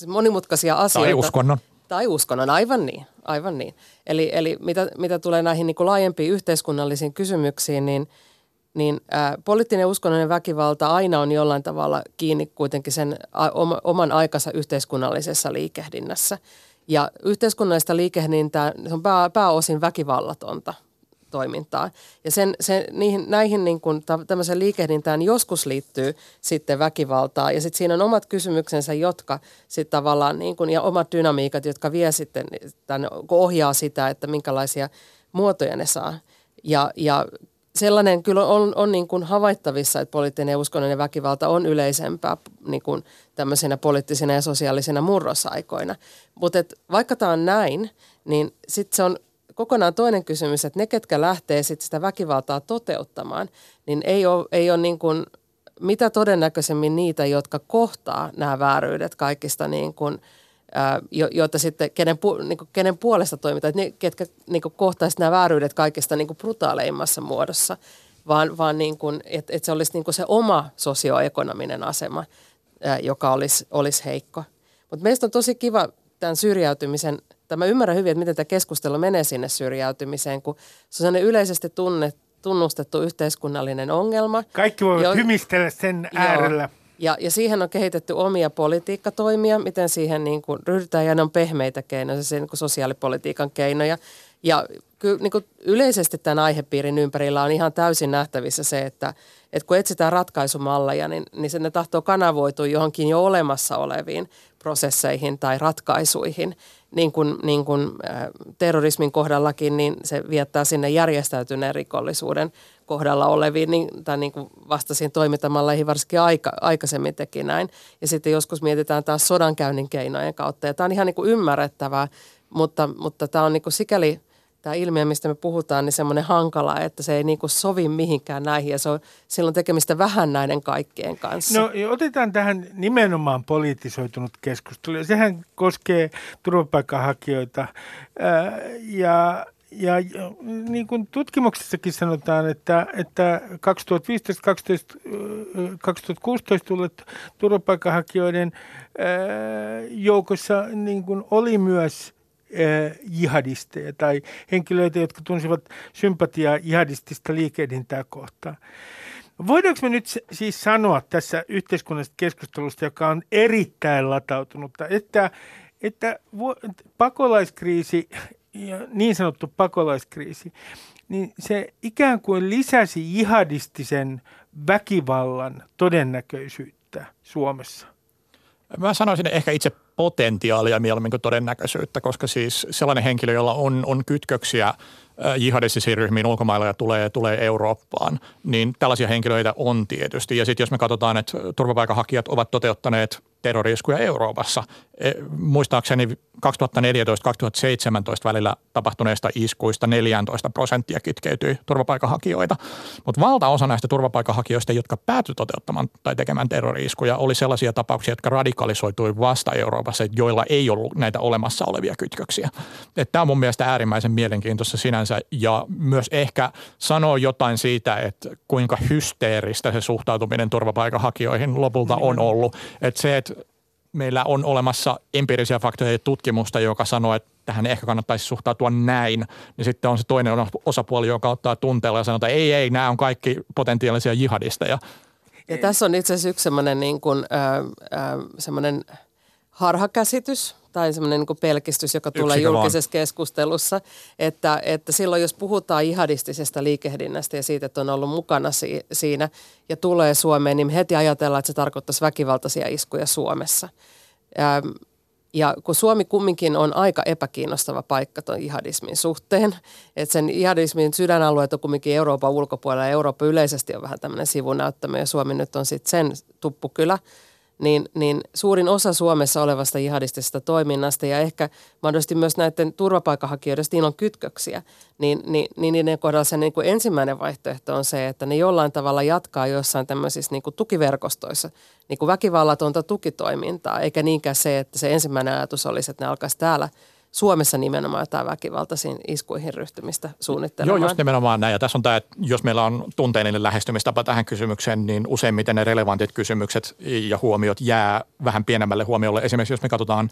monimutkaisia asioita. Tai uskonnon. Tai uskonnon, aivan niin, aivan niin. Eli, eli mitä, mitä tulee näihin niin kuin laajempiin yhteiskunnallisiin kysymyksiin, niin, niin ää, poliittinen ja uskonnollinen väkivalta aina on jollain tavalla kiinni kuitenkin sen a, oman aikansa yhteiskunnallisessa liikehdinnässä – ja yhteiskunnallista liikehdintää se on pää, pääosin väkivallatonta toimintaa. Ja sen, sen, niihin, näihin niin kuin, tämmöisen liikehdintään joskus liittyy sitten väkivaltaa ja sitten siinä on omat kysymyksensä, jotka sitten tavallaan niin kuin, ja omat dynamiikat, jotka vie sitten, tämän, ohjaa sitä, että minkälaisia muotoja ne saa. Ja, ja sellainen kyllä on, on niin kuin havaittavissa, että poliittinen ja uskonnollinen väkivalta on yleisempää niin kuin tämmöisenä poliittisina ja sosiaalisina murrosaikoina. Mutta vaikka tämä on näin, niin sitten se on kokonaan toinen kysymys, että ne, ketkä lähtee sit sitä väkivaltaa toteuttamaan, niin ei ole, ei ole niin kuin, mitä todennäköisemmin niitä, jotka kohtaa nämä vääryydet kaikista niin kuin – joita sitten, kenen, pu, niin kuin, kenen puolesta toimitaan, että ne, ketkä niin kohtaisivat nämä vääryydet kaikista niin kuin brutaaleimmassa muodossa, vaan, vaan niin kuin, että, että se olisi niin kuin se oma sosioekonominen asema, joka olisi, olisi heikko. Mutta meistä on tosi kiva tämän syrjäytymisen, tämä ymmärrän hyvin, että miten tämä keskustelu menee sinne syrjäytymiseen, kun se on yleisesti tunne, tunnustettu yhteiskunnallinen ongelma. Kaikki voivat jo, hymistellä sen äärellä. Joo, ja, ja siihen on kehitetty omia politiikkatoimia, miten siihen niin kuin ryhdytään, ja ne on pehmeitä keinoja, se niin kuin sosiaalipolitiikan keinoja. Ja kyllä niin kuin yleisesti tämän aihepiirin ympärillä on ihan täysin nähtävissä se, että, että kun etsitään ratkaisumalleja, niin, niin se ne tahtoo kanavoitua johonkin jo olemassa oleviin prosesseihin tai ratkaisuihin. Niin kuin, niin kuin äh, terrorismin kohdallakin, niin se viettää sinne järjestäytyneen rikollisuuden kohdalla oleviin, niin, tai niin kuin vastaisiin toimintamalleihin varsinkin aika, aikaisemmin teki näin. Ja sitten joskus mietitään taas sodankäynnin keinojen kautta. Ja tämä on ihan niin kuin ymmärrettävää, mutta, mutta tämä on niin kuin sikäli tämä ilmiö, mistä me puhutaan, niin semmoinen hankala, että se ei niin kuin sovi mihinkään näihin ja se on silloin tekemistä vähän näiden kaikkien kanssa. No otetaan tähän nimenomaan poliittisoitunut keskustelu. Sehän koskee turvapaikanhakijoita ja ja niin kuin tutkimuksessakin sanotaan, että, että 2015 2016 tulleet turvapaikanhakijoiden joukossa niin kuin oli myös jihadisteja tai henkilöitä, jotka tunsivat sympatiaa jihadistista liikehdintää kohtaan. Voidaanko me nyt siis sanoa tässä yhteiskunnallisesta keskustelusta, joka on erittäin latautunutta, että, että pakolaiskriisi ja niin sanottu pakolaiskriisi, niin se ikään kuin lisäsi jihadistisen väkivallan todennäköisyyttä Suomessa. Mä sanoisin ehkä itse potentiaalia mieluummin kuin todennäköisyyttä, koska siis sellainen henkilö, jolla on, on kytköksiä jihadistisiin ryhmiin ulkomailla ja tulee, tulee Eurooppaan, niin tällaisia henkilöitä on tietysti. Ja sitten jos me katsotaan, että turvapaikanhakijat ovat toteuttaneet terroriskuja Euroopassa. E, muistaakseni 2014-2017 välillä tapahtuneista iskuista 14 prosenttia kitkeytyi turvapaikanhakijoita. Mutta valtaosa näistä turvapaikanhakijoista, jotka päätyi toteuttamaan tai tekemään terroriiskuja, oli sellaisia tapauksia, jotka radikalisoitui vasta Euroopassa, joilla ei ollut näitä olemassa olevia kytköksiä. Tämä on mun mielestä äärimmäisen mielenkiintoista sinänsä ja myös ehkä sanoo jotain siitä, että kuinka hysteeristä se suhtautuminen turvapaikanhakijoihin lopulta on ollut. Että se, että meillä on olemassa empiirisiä faktoja ja tutkimusta, joka sanoo, että tähän ehkä kannattaisi suhtautua näin, niin sitten on se toinen osapuoli, joka ottaa tunteella ja sanoo, että ei, ei, nämä on kaikki potentiaalisia jihadisteja. Ja tässä on itse asiassa yksi semmoinen, niin kuin, äh, äh, semmoinen harhakäsitys tai semmoinen niin pelkistys, joka tulee Yksikö julkisessa vaan. keskustelussa, että, että silloin jos puhutaan ihadistisesta liikehdinnästä ja siitä, että on ollut mukana si- siinä ja tulee Suomeen, niin heti ajatellaan, että se tarkoittaisi väkivaltaisia iskuja Suomessa. Ja, ja kun Suomi kumminkin on aika epäkiinnostava paikka tuon ihadismin suhteen, että sen ihadismin sydänalueet on kumminkin Euroopan ulkopuolella ja Eurooppa yleisesti on vähän tämmöinen sivunäyttämö ja Suomi nyt on sitten sen tuppukylä – niin, niin suurin osa Suomessa olevasta jihadistisesta toiminnasta ja ehkä mahdollisesti myös näiden turvapaikanhakijoiden, niillä on kytköksiä, niin, niin, niin niiden kohdalla se niin kuin ensimmäinen vaihtoehto on se, että ne jollain tavalla jatkaa jossain tämmöisissä niin kuin tukiverkostoissa niin kuin väkivallatonta tukitoimintaa, eikä niinkään se, että se ensimmäinen ajatus olisi, että ne alkaisi täällä – Suomessa nimenomaan jotain väkivaltaisiin iskuihin ryhtymistä suunnittelemaan. Joo, just nimenomaan näin. Ja tässä on tämä, että jos meillä on tunteellinen lähestymistapa tähän kysymykseen, niin useimmiten ne relevantit kysymykset ja huomiot jää vähän pienemmälle huomiolle. Esimerkiksi jos me katsotaan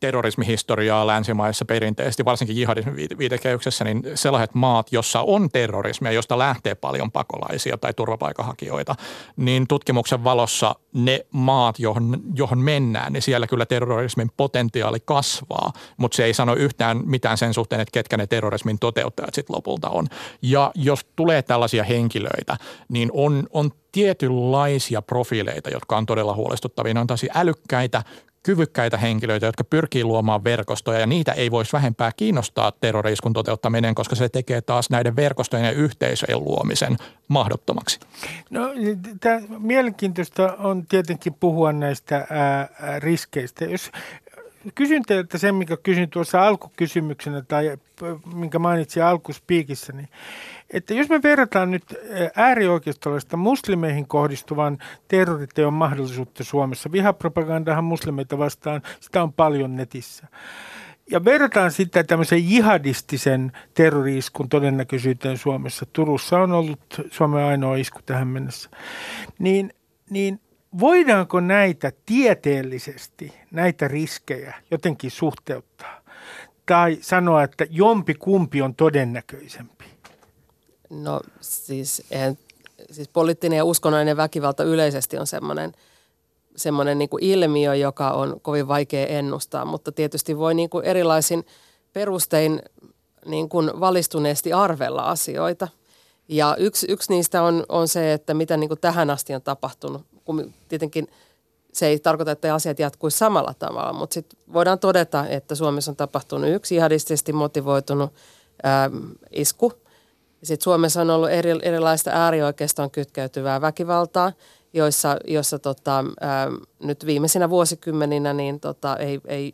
terrorismihistoriaa länsimaissa perinteisesti, varsinkin jihadismin viitekehyksessä, niin sellaiset maat, jossa on terrorismia, josta lähtee paljon pakolaisia tai turvapaikanhakijoita, niin tutkimuksen valossa ne maat, johon, johon mennään, niin siellä kyllä terrorismin potentiaali kasvaa, mutta se ei sano yhtään mitään sen suhteen, että ketkä ne terrorismin toteuttajat sitten lopulta on. Ja jos tulee tällaisia henkilöitä, niin on, on tietynlaisia profiileita, jotka on todella huolestuttavia. Ne on tosi älykkäitä, kyvykkäitä henkilöitä, jotka pyrkii luomaan verkostoja ja niitä ei voisi vähempää kiinnostaa terroriiskun toteuttaminen, koska se tekee taas näiden verkostojen ja yhteisöjen luomisen mahdottomaksi. No tämä mielenkiintoista on tietenkin puhua näistä ää, riskeistä. Jos kysyn teiltä sen, mikä kysyin tuossa alkukysymyksenä tai minkä mainitsin alkuspiikissä, niin että jos me verrataan nyt äärioikeistolaista muslimeihin kohdistuvan terroriteon mahdollisuutta Suomessa, vihapropagandahan muslimeita vastaan, sitä on paljon netissä. Ja verrataan sitä tämmöisen jihadistisen terroriiskun todennäköisyyteen Suomessa. Turussa on ollut Suomen ainoa isku tähän mennessä. Niin, niin voidaanko näitä tieteellisesti, näitä riskejä jotenkin suhteuttaa? Tai sanoa, että jompi kumpi on todennäköisempi? No siis, en, siis poliittinen ja uskonnollinen väkivalta yleisesti on semmoinen, semmoinen niin kuin ilmiö, joka on kovin vaikea ennustaa, mutta tietysti voi niin kuin erilaisin perustein niin kuin valistuneesti arvella asioita. Ja yksi, yksi niistä on, on se, että mitä niin kuin tähän asti on tapahtunut. Kun tietenkin se ei tarkoita, että asiat jatkuisi samalla tavalla, mutta sitten voidaan todeta, että Suomessa on tapahtunut yksi jihadistisesti motivoitunut ää, isku – sitten Suomessa on ollut eri, erilaista äärioikeistoon kytkeytyvää väkivaltaa, joissa, joissa tota, ää, nyt viimeisinä vuosikymmeninä niin tota, ei, ei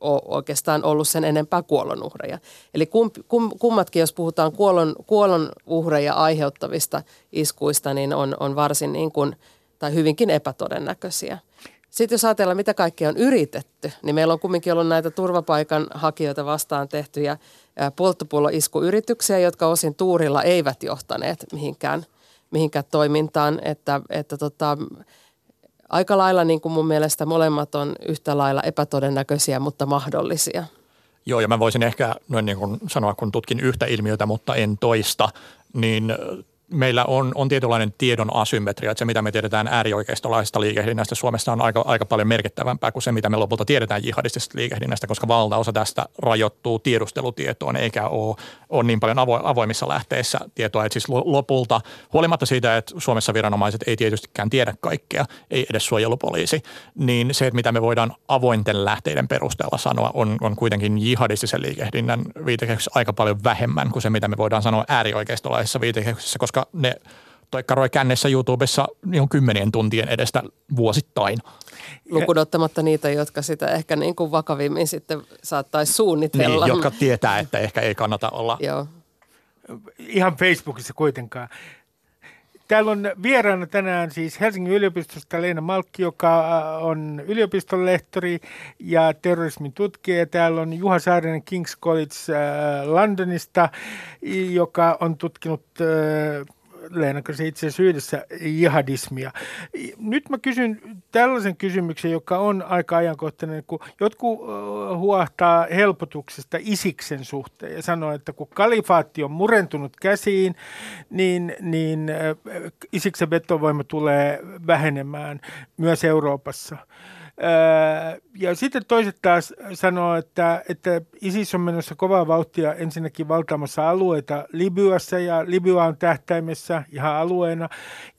ole oikeastaan ollut sen enempää kuolonuhreja. Eli kum, kum, kummatkin, jos puhutaan kuolon, kuolonuhreja aiheuttavista iskuista, niin on, on varsin niin kuin, tai hyvinkin epätodennäköisiä. Sitten jos ajatellaan, mitä kaikkea on yritetty, niin meillä on kumminkin ollut näitä turvapaikan hakijoita vastaan tehtyjä polttopulloiskuyrityksiä, jotka osin tuurilla eivät johtaneet mihinkään, mihinkään toimintaan. Että, että tota, aika lailla niin kuin mun mielestä molemmat on yhtä lailla epätodennäköisiä, mutta mahdollisia. Joo, ja mä voisin ehkä noin niin kuin sanoa, kun tutkin yhtä ilmiötä, mutta en toista, niin meillä on, on tietynlainen tiedon asymmetria, että se mitä me tiedetään äärioikeistolaisesta liikehdinnästä Suomessa on aika, aika paljon merkittävämpää kuin se, mitä me lopulta tiedetään jihadistisesta liikehdinnästä, koska valtaosa tästä rajoittuu tiedustelutietoon eikä ole, ole niin paljon avo, avoimissa lähteissä tietoa. Että siis lopulta, huolimatta siitä, että Suomessa viranomaiset ei tietystikään tiedä kaikkea, ei edes suojelupoliisi, niin se, että mitä me voidaan avointen lähteiden perusteella sanoa, on, on kuitenkin jihadistisen liikehdinnän viitekehyksessä aika paljon vähemmän kuin se, mitä me voidaan sanoa äärioikeistolaisessa viitekehyksessä, koska koska ne toikkaroi kännessä YouTubessa niin kymmenien tuntien edestä vuosittain. Lukunottamatta niitä, jotka sitä ehkä niin kuin vakavimmin sitten saattaisi suunnitella. Niin, jotka tietää, että ehkä ei kannata olla. Joo. Ihan Facebookissa kuitenkaan. Täällä on vieraana tänään siis Helsingin yliopistosta Leena Malkki, joka äh, on yliopiston lehtori ja terrorismin tutkija. Täällä on Juha Saarinen King's College äh, Londonista, joka on tutkinut äh, Leena kanssa itse asiassa jihadismia. Nyt mä kysyn tällaisen kysymyksen, joka on aika ajankohtainen, kun jotkut huahtaa helpotuksesta Isiksen suhteen ja sanoo, että kun kalifaatti on murentunut käsiin, niin, niin Isiksen vetovoima tulee vähenemään myös Euroopassa – ja sitten toiset taas sanoo, että, että ISIS on menossa kovaa vauhtia ensinnäkin valtaamassa alueita Libyassa ja Libya on tähtäimessä ihan alueena.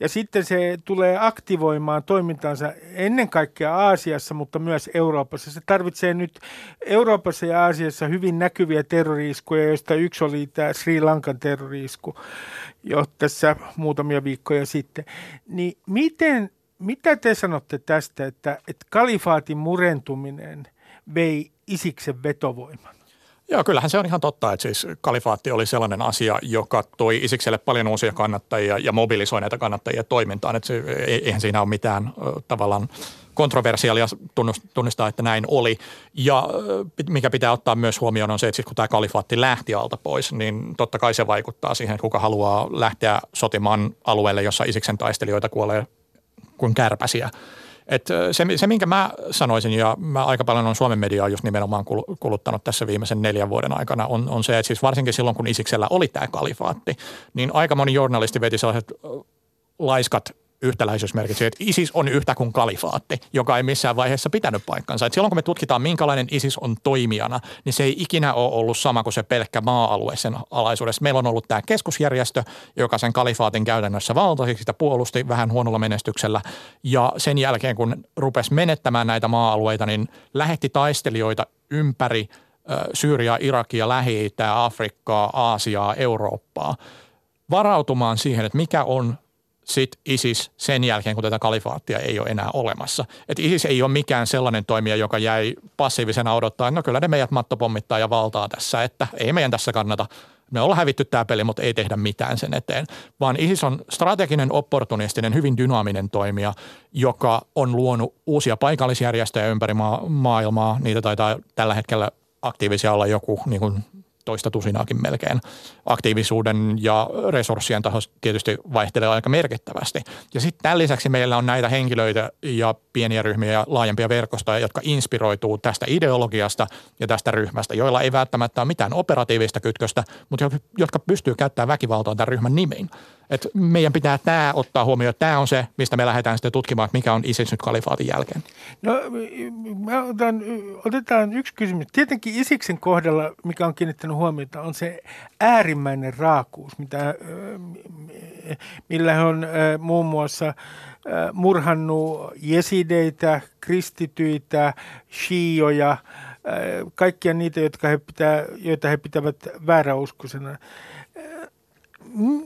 Ja sitten se tulee aktivoimaan toimintaansa ennen kaikkea Aasiassa, mutta myös Euroopassa. Se tarvitsee nyt Euroopassa ja Aasiassa hyvin näkyviä terroriiskuja, joista yksi oli tämä Sri Lankan terroriisku jo tässä muutamia viikkoja sitten. Niin miten mitä te sanotte tästä, että, että kalifaatin murentuminen vei Isiksen vetovoiman? Joo, kyllähän se on ihan totta, että siis kalifaatti oli sellainen asia, joka toi Isikselle paljon uusia kannattajia ja mobilisoi näitä kannattajia toimintaan. Että se, eihän siinä ole mitään tavallaan kontroversiaalia tunnistaa, että näin oli. Ja mikä pitää ottaa myös huomioon on se, että sit kun tämä kalifaatti lähti alta pois, niin totta kai se vaikuttaa siihen, kuka haluaa lähteä sotimaan alueelle, jossa Isiksen taistelijoita kuolee kuin kärpäsiä. Et se, se, minkä mä sanoisin, ja mä aika paljon on Suomen mediaa just nimenomaan kuluttanut tässä viimeisen neljän vuoden aikana, on, on se, että siis varsinkin silloin, kun Isiksellä oli tämä kalifaatti, niin aika moni journalisti veti sellaiset laiskat yhtäläisyys merkitsee, että ISIS on yhtä kuin kalifaatti, joka ei missään vaiheessa pitänyt paikkansa. Et silloin kun me tutkitaan, minkälainen ISIS on toimijana, niin se ei ikinä ole ollut sama kuin se pelkkä maa-alue sen alaisuudessa. Meillä on ollut tämä keskusjärjestö, joka sen kalifaatin käytännössä valtasi, sitä puolusti vähän huonolla menestyksellä. Ja sen jälkeen, kun rupesi menettämään näitä maa-alueita, niin lähetti taistelijoita ympäri Syyriaa, Irakia, Lähi-Itää, Afrikkaa, Aasiaa, Eurooppaa varautumaan siihen, että mikä on sitten ISIS sen jälkeen, kun tätä kalifaattia ei ole enää olemassa. Et ISIS ei ole mikään sellainen toimija, joka jäi passiivisena odottaa, että no kyllä ne meidät mattopommittaa ja valtaa tässä, että ei meidän tässä kannata. Me ollaan hävitty tämä peli, mutta ei tehdä mitään sen eteen. Vaan ISIS on strateginen, opportunistinen, hyvin dynaaminen toimija, joka on luonut uusia paikallisjärjestöjä ympäri ma- maailmaa. Niitä taitaa tällä hetkellä aktiivisia olla joku niin kuin toista tusinaakin melkein. Aktiivisuuden ja resurssien taso tietysti vaihtelee aika merkittävästi. Ja sitten tämän lisäksi meillä on näitä henkilöitä ja pieniä ryhmiä ja laajempia verkostoja, jotka inspiroituu tästä ideologiasta ja tästä ryhmästä, joilla ei välttämättä ole mitään operatiivista kytköstä, mutta jotka pystyy käyttämään väkivaltaa tämän ryhmän nimiin. Et meidän pitää tämä ottaa huomioon. Tämä on se, mistä me lähdetään sitten tutkimaan, että mikä on ISIS nyt kalifaatin jälkeen. No mä otan, otetaan yksi kysymys. Tietenkin Isiksen kohdalla, mikä on kiinnittänyt huomiota, on se äärimmäinen raakuus, mitä, millä he on muun muassa murhannut jesideitä, kristityitä, shioja, kaikkia niitä, jotka he pitää, joita he pitävät vääräuskoisena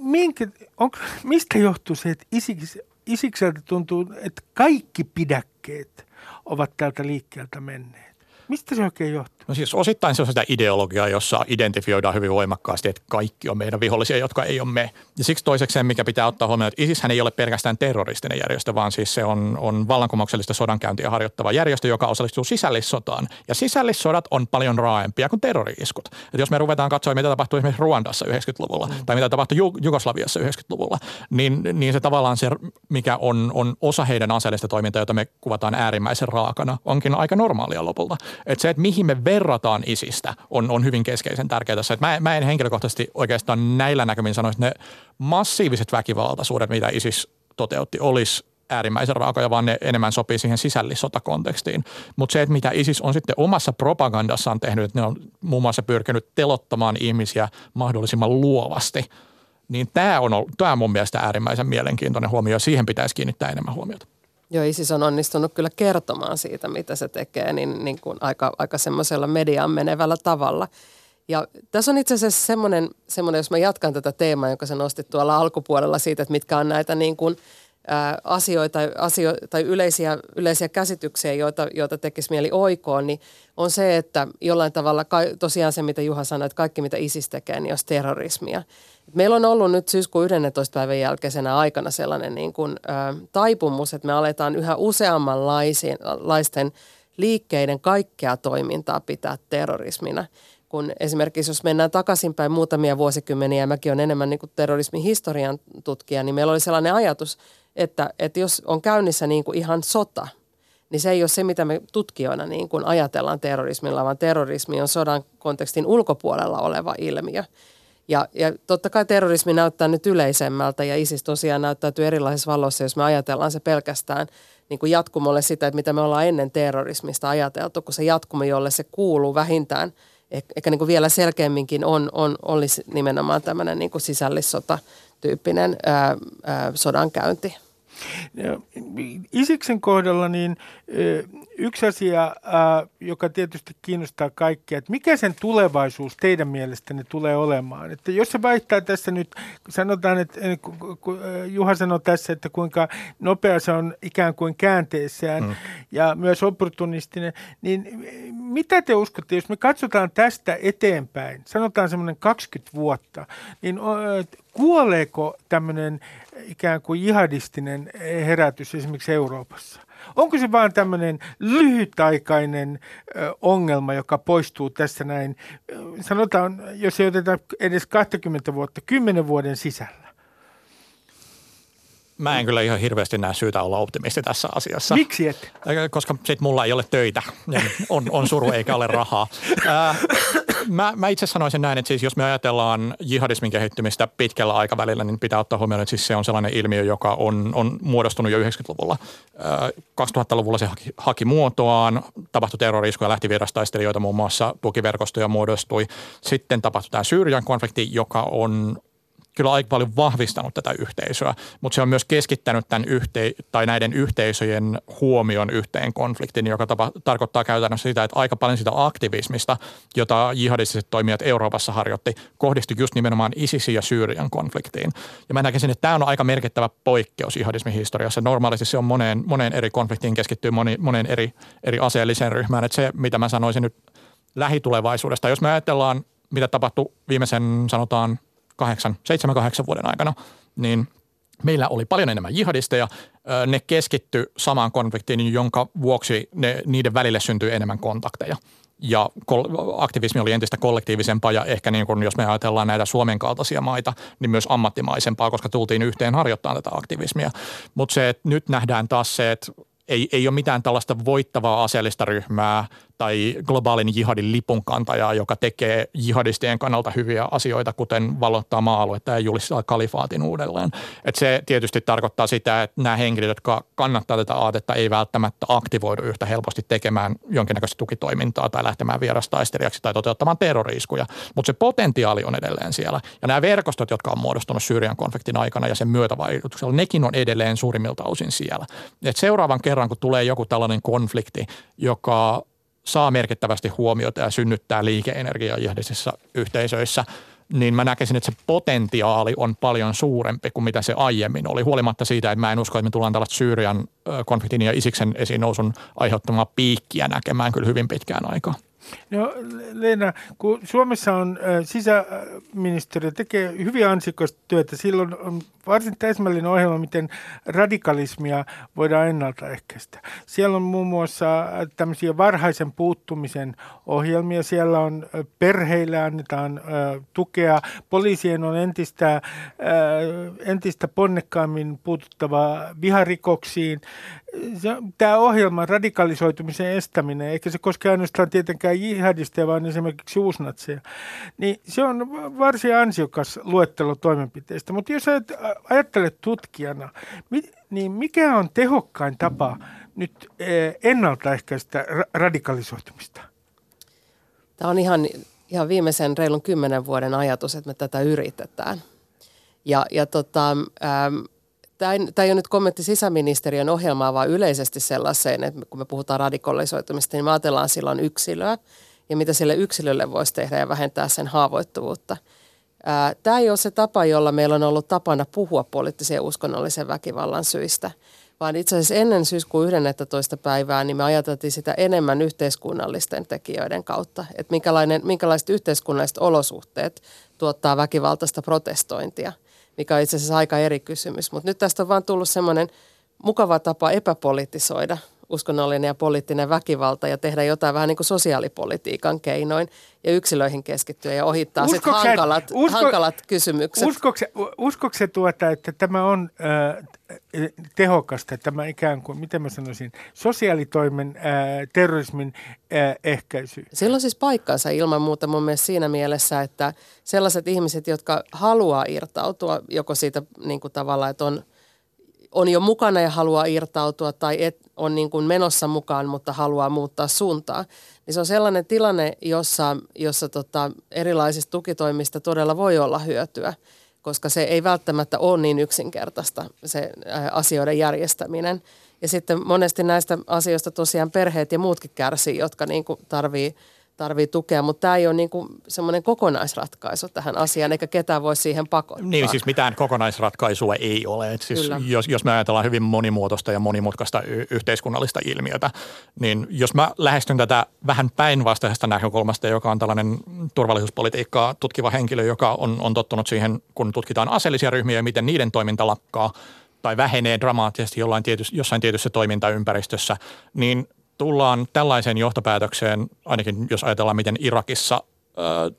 minkä, onko, mistä johtuu se, että Isiks, Isikseltä tuntuu, että kaikki pidäkkeet ovat tältä liikkeeltä menneet? Mistä se oikein johtuu? No siis osittain se on sitä ideologiaa, jossa identifioidaan hyvin voimakkaasti, että kaikki on meidän vihollisia, jotka ei ole me. Ja siksi toisekseen, mikä pitää ottaa huomioon, että ISIS ei ole pelkästään terroristinen järjestö, vaan siis se on, on vallankumouksellista sodankäyntiä harjoittava järjestö, joka osallistuu sisällissotaan. Ja sisällissodat on paljon raaempia kuin terrori-iskut. Et jos me ruvetaan katsoa, mitä tapahtui esimerkiksi Ruandassa 90-luvulla mm. tai mitä tapahtui Jugoslaviassa 90-luvulla, niin, niin se tavallaan se, mikä on, on osa heidän aseellista toimintaa, jota me kuvataan äärimmäisen raakana, onkin aika normaalia lopulta. Että se, että mihin me verrataan isistä, on, on hyvin keskeisen tärkeää tässä. Että mä, mä en henkilökohtaisesti oikeastaan näillä näkymin sanoisi, että ne massiiviset väkivaltaisuudet, mitä isis toteutti, olisi äärimmäisen raakoja, vaan ne enemmän sopii siihen sisällissotakontekstiin. Mutta se, että mitä ISIS on sitten omassa propagandassaan tehnyt, että ne on muun muassa pyrkinyt telottamaan ihmisiä mahdollisimman luovasti, niin tämä on, tämä on mun mielestä äärimmäisen mielenkiintoinen huomio ja siihen pitäisi kiinnittää enemmän huomiota. Joo, ISIS on onnistunut kyllä kertomaan siitä, mitä se tekee, niin, niin kuin aika, aika semmoisella mediaan menevällä tavalla. Ja tässä on itse asiassa semmoinen, semmoinen, jos mä jatkan tätä teemaa, jonka sä nostit tuolla alkupuolella siitä, että mitkä on näitä niin kuin, ää, asioita, asio, tai yleisiä, yleisiä käsityksiä, joita, joita tekisi mieli oikoon, niin on se, että jollain tavalla, tosiaan se mitä Juha sanoi, että kaikki mitä ISIS tekee, niin olisi terrorismia. Meillä on ollut nyt syyskuun 11. päivän jälkeisenä aikana sellainen niin kuin, ä, taipumus, että me aletaan yhä useammanlaisten liikkeiden kaikkea toimintaa pitää terrorismina. Kun esimerkiksi jos mennään takaisinpäin muutamia vuosikymmeniä, ja mäkin olen enemmän niin kuin terrorismin historian tutkija, niin meillä oli sellainen ajatus, että, että jos on käynnissä niin kuin ihan sota, niin se ei ole se, mitä me tutkijoina niin kuin ajatellaan terrorismilla, vaan terrorismi on sodan kontekstin ulkopuolella oleva ilmiö. Ja, ja totta kai terrorismi näyttää nyt yleisemmältä ja ISIS tosiaan näyttäytyy erilaisessa valossa, jos me ajatellaan se pelkästään niin kuin jatkumolle sitä, että mitä me ollaan ennen terrorismista ajateltu, kun se jatkumo, jolle se kuuluu vähintään, ehkä niin kuin vielä selkeämminkin on, on, olisi nimenomaan tämmöinen niin kuin sisällissota-tyyppinen ää, ää, sodankäynti. Isiksen kohdalla niin yksi asia, joka tietysti kiinnostaa kaikkia, että mikä sen tulevaisuus teidän mielestänne tulee olemaan? Että jos se vaihtaa tässä nyt, sanotaan, että Juha sanoi tässä, että kuinka nopea se on ikään kuin käänteessään mm. ja myös opportunistinen, niin mitä te uskotte, jos me katsotaan tästä eteenpäin, sanotaan semmoinen 20 vuotta, niin kuoleeko tämmöinen ikään kuin jihadistinen herätys esimerkiksi Euroopassa? Onko se vain tämmöinen lyhytaikainen ongelma, joka poistuu tässä näin, sanotaan, jos ei oteta edes 20 vuotta, 10 vuoden sisällä? Mä en kyllä ihan hirveästi näe syytä olla optimisti tässä asiassa. Miksi et? Koska sit mulla ei ole töitä. On, on suru eikä ole rahaa. mä, mä itse sanoisin näin, että siis jos me ajatellaan jihadismin kehittymistä pitkällä aikavälillä, niin pitää ottaa huomioon, että siis se on sellainen ilmiö, joka on, on muodostunut jo 90-luvulla. 2000-luvulla se haki, haki muotoaan, tapahtui terroriskuja, lähti vierastaistelijoita muun muassa, tukiverkostoja muodostui. Sitten tapahtui tämä Syyrian konflikti, joka on kyllä aika paljon vahvistanut tätä yhteisöä, mutta se on myös keskittänyt tämän yhte- tai näiden yhteisöjen huomion yhteen konfliktiin, joka tapa, tarkoittaa käytännössä sitä, että aika paljon sitä aktivismista, jota jihadistiset toimijat Euroopassa harjoitti, kohdistui just nimenomaan ISISin ja Syyrian konfliktiin. Ja mä näkisin, että tämä on aika merkittävä poikkeus jihadismin historiassa. Normaalisti se on moneen, moneen eri konfliktiin keskittyy moni, moneen eri, eri aseelliseen ryhmään. Että se, mitä mä sanoisin nyt lähitulevaisuudesta, jos me ajatellaan, mitä tapahtui viimeisen sanotaan kahdeksan, seitsemän, kahdeksan vuoden aikana, niin meillä oli paljon enemmän jihadisteja. Ne keskitty samaan konfliktiin, jonka vuoksi ne, niiden välille syntyi enemmän kontakteja. Ja aktivismi oli entistä kollektiivisempaa ja ehkä niin kuin, jos me ajatellaan näitä Suomen kaltaisia maita, niin myös ammattimaisempaa, koska tultiin yhteen harjoittamaan tätä aktivismia. Mutta se, että nyt nähdään taas se, että ei, ei ole mitään tällaista voittavaa aseellista ryhmää – tai globaalin jihadin lipunkantajaa, joka tekee jihadistien kannalta hyviä asioita, kuten valottaa maa-aluetta ja julistaa kalifaatin uudelleen. Et se tietysti tarkoittaa sitä, että nämä henkilöt, jotka kannattaa tätä aatetta, ei välttämättä aktivoidu yhtä helposti tekemään jonkinnäköistä tukitoimintaa tai lähtemään vierastaistelijaksi tai toteuttamaan terroriiskuja. Mutta se potentiaali on edelleen siellä. Ja nämä verkostot, jotka on muodostunut Syyrian konfliktin aikana ja sen myötävaikutuksella, nekin on edelleen suurimmilta osin siellä. Et seuraavan kerran, kun tulee joku tällainen konflikti, joka saa merkittävästi huomiota ja synnyttää liikeenergiaa yhteisöissä, niin mä näkisin, että se potentiaali on paljon suurempi kuin mitä se aiemmin oli. Huolimatta siitä, että mä en usko, että me tullaan tällaista Syyrian konfliktin ja Isiksen esiin nousun aiheuttamaa piikkiä näkemään kyllä hyvin pitkään aikaa. No Leena, kun Suomessa on sisäministeriö tekee hyvin ansikasta työtä, silloin on varsin täsmällinen ohjelma, miten radikalismia voidaan ennaltaehkäistä. Siellä on muun muassa tämmöisiä varhaisen puuttumisen ohjelmia. Siellä on perheille annetaan tukea. Poliisien on entistä, entistä ponnekkaammin puututtava viharikoksiin. Tämä ohjelma, radikalisoitumisen estäminen, eikä se koske ainoastaan tietenkään jihadisteja, vaan esimerkiksi uusnatseja, niin se on varsin ansiokas luettelo toimenpiteistä. Mutta jos ajattelet tutkijana, niin mikä on tehokkain tapa nyt eh, ennaltaehkäistä radikalisoitumista? Tämä on ihan, ihan viimeisen reilun kymmenen vuoden ajatus, että me tätä yritetään. Ja, ja tota, ähm, Tämä ei, ole nyt kommentti sisäministeriön ohjelmaa, vaan yleisesti sellaiseen, että kun me puhutaan radikalisoitumista, niin me ajatellaan silloin yksilöä ja mitä sille yksilölle voisi tehdä ja vähentää sen haavoittuvuutta. Tämä ei ole se tapa, jolla meillä on ollut tapana puhua poliittisen ja uskonnollisen väkivallan syistä, vaan itse asiassa ennen syyskuun 11. päivää niin me ajateltiin sitä enemmän yhteiskunnallisten tekijöiden kautta, että minkälainen, minkälaiset yhteiskunnalliset olosuhteet tuottaa väkivaltaista protestointia, mikä on itse asiassa aika eri kysymys. Mutta nyt tästä on vaan tullut semmoinen mukava tapa epäpolitisoida uskonnollinen ja poliittinen väkivalta ja tehdä jotain vähän niin kuin sosiaalipolitiikan keinoin ja yksilöihin keskittyä ja ohittaa sitten hankalat, usko, hankalat kysymykset. Uskoiko se tuota, että tämä on äh, tehokasta, tämä ikään kuin, miten mä sanoisin, sosiaalitoimen, äh, terrorismin äh, ehkäisy? Sillä on siis paikkansa ilman muuta mun mielestä siinä mielessä, että sellaiset ihmiset, jotka haluaa irtautua joko siitä niin kuin tavallaan, että on – on jo mukana ja haluaa irtautua tai et, on niin kuin menossa mukaan, mutta haluaa muuttaa suuntaa. Niin se on sellainen tilanne, jossa, jossa tota, erilaisista tukitoimista todella voi olla hyötyä, koska se ei välttämättä ole niin yksinkertaista se asioiden järjestäminen. Ja sitten monesti näistä asioista tosiaan perheet ja muutkin kärsii, jotka niin kuin tarvii – tarvii tukea, mutta tämä ei ole niin semmoinen kokonaisratkaisu tähän asiaan, eikä ketään voi siihen pakottaa. Niin, siis mitään kokonaisratkaisua ei ole. Et siis jos, jos me ajatellaan hyvin monimuotoista ja monimutkaista y- yhteiskunnallista ilmiötä, niin jos mä lähestyn tätä vähän päinvastaisesta näkökulmasta, joka on tällainen turvallisuuspolitiikkaa tutkiva henkilö, joka on, on tottunut siihen, kun tutkitaan aseellisia ryhmiä ja miten niiden toiminta lakkaa tai vähenee dramaattisesti jollain tietys, jossain tietyssä toimintaympäristössä, niin tullaan tällaiseen johtopäätökseen, ainakin jos ajatellaan, miten Irakissa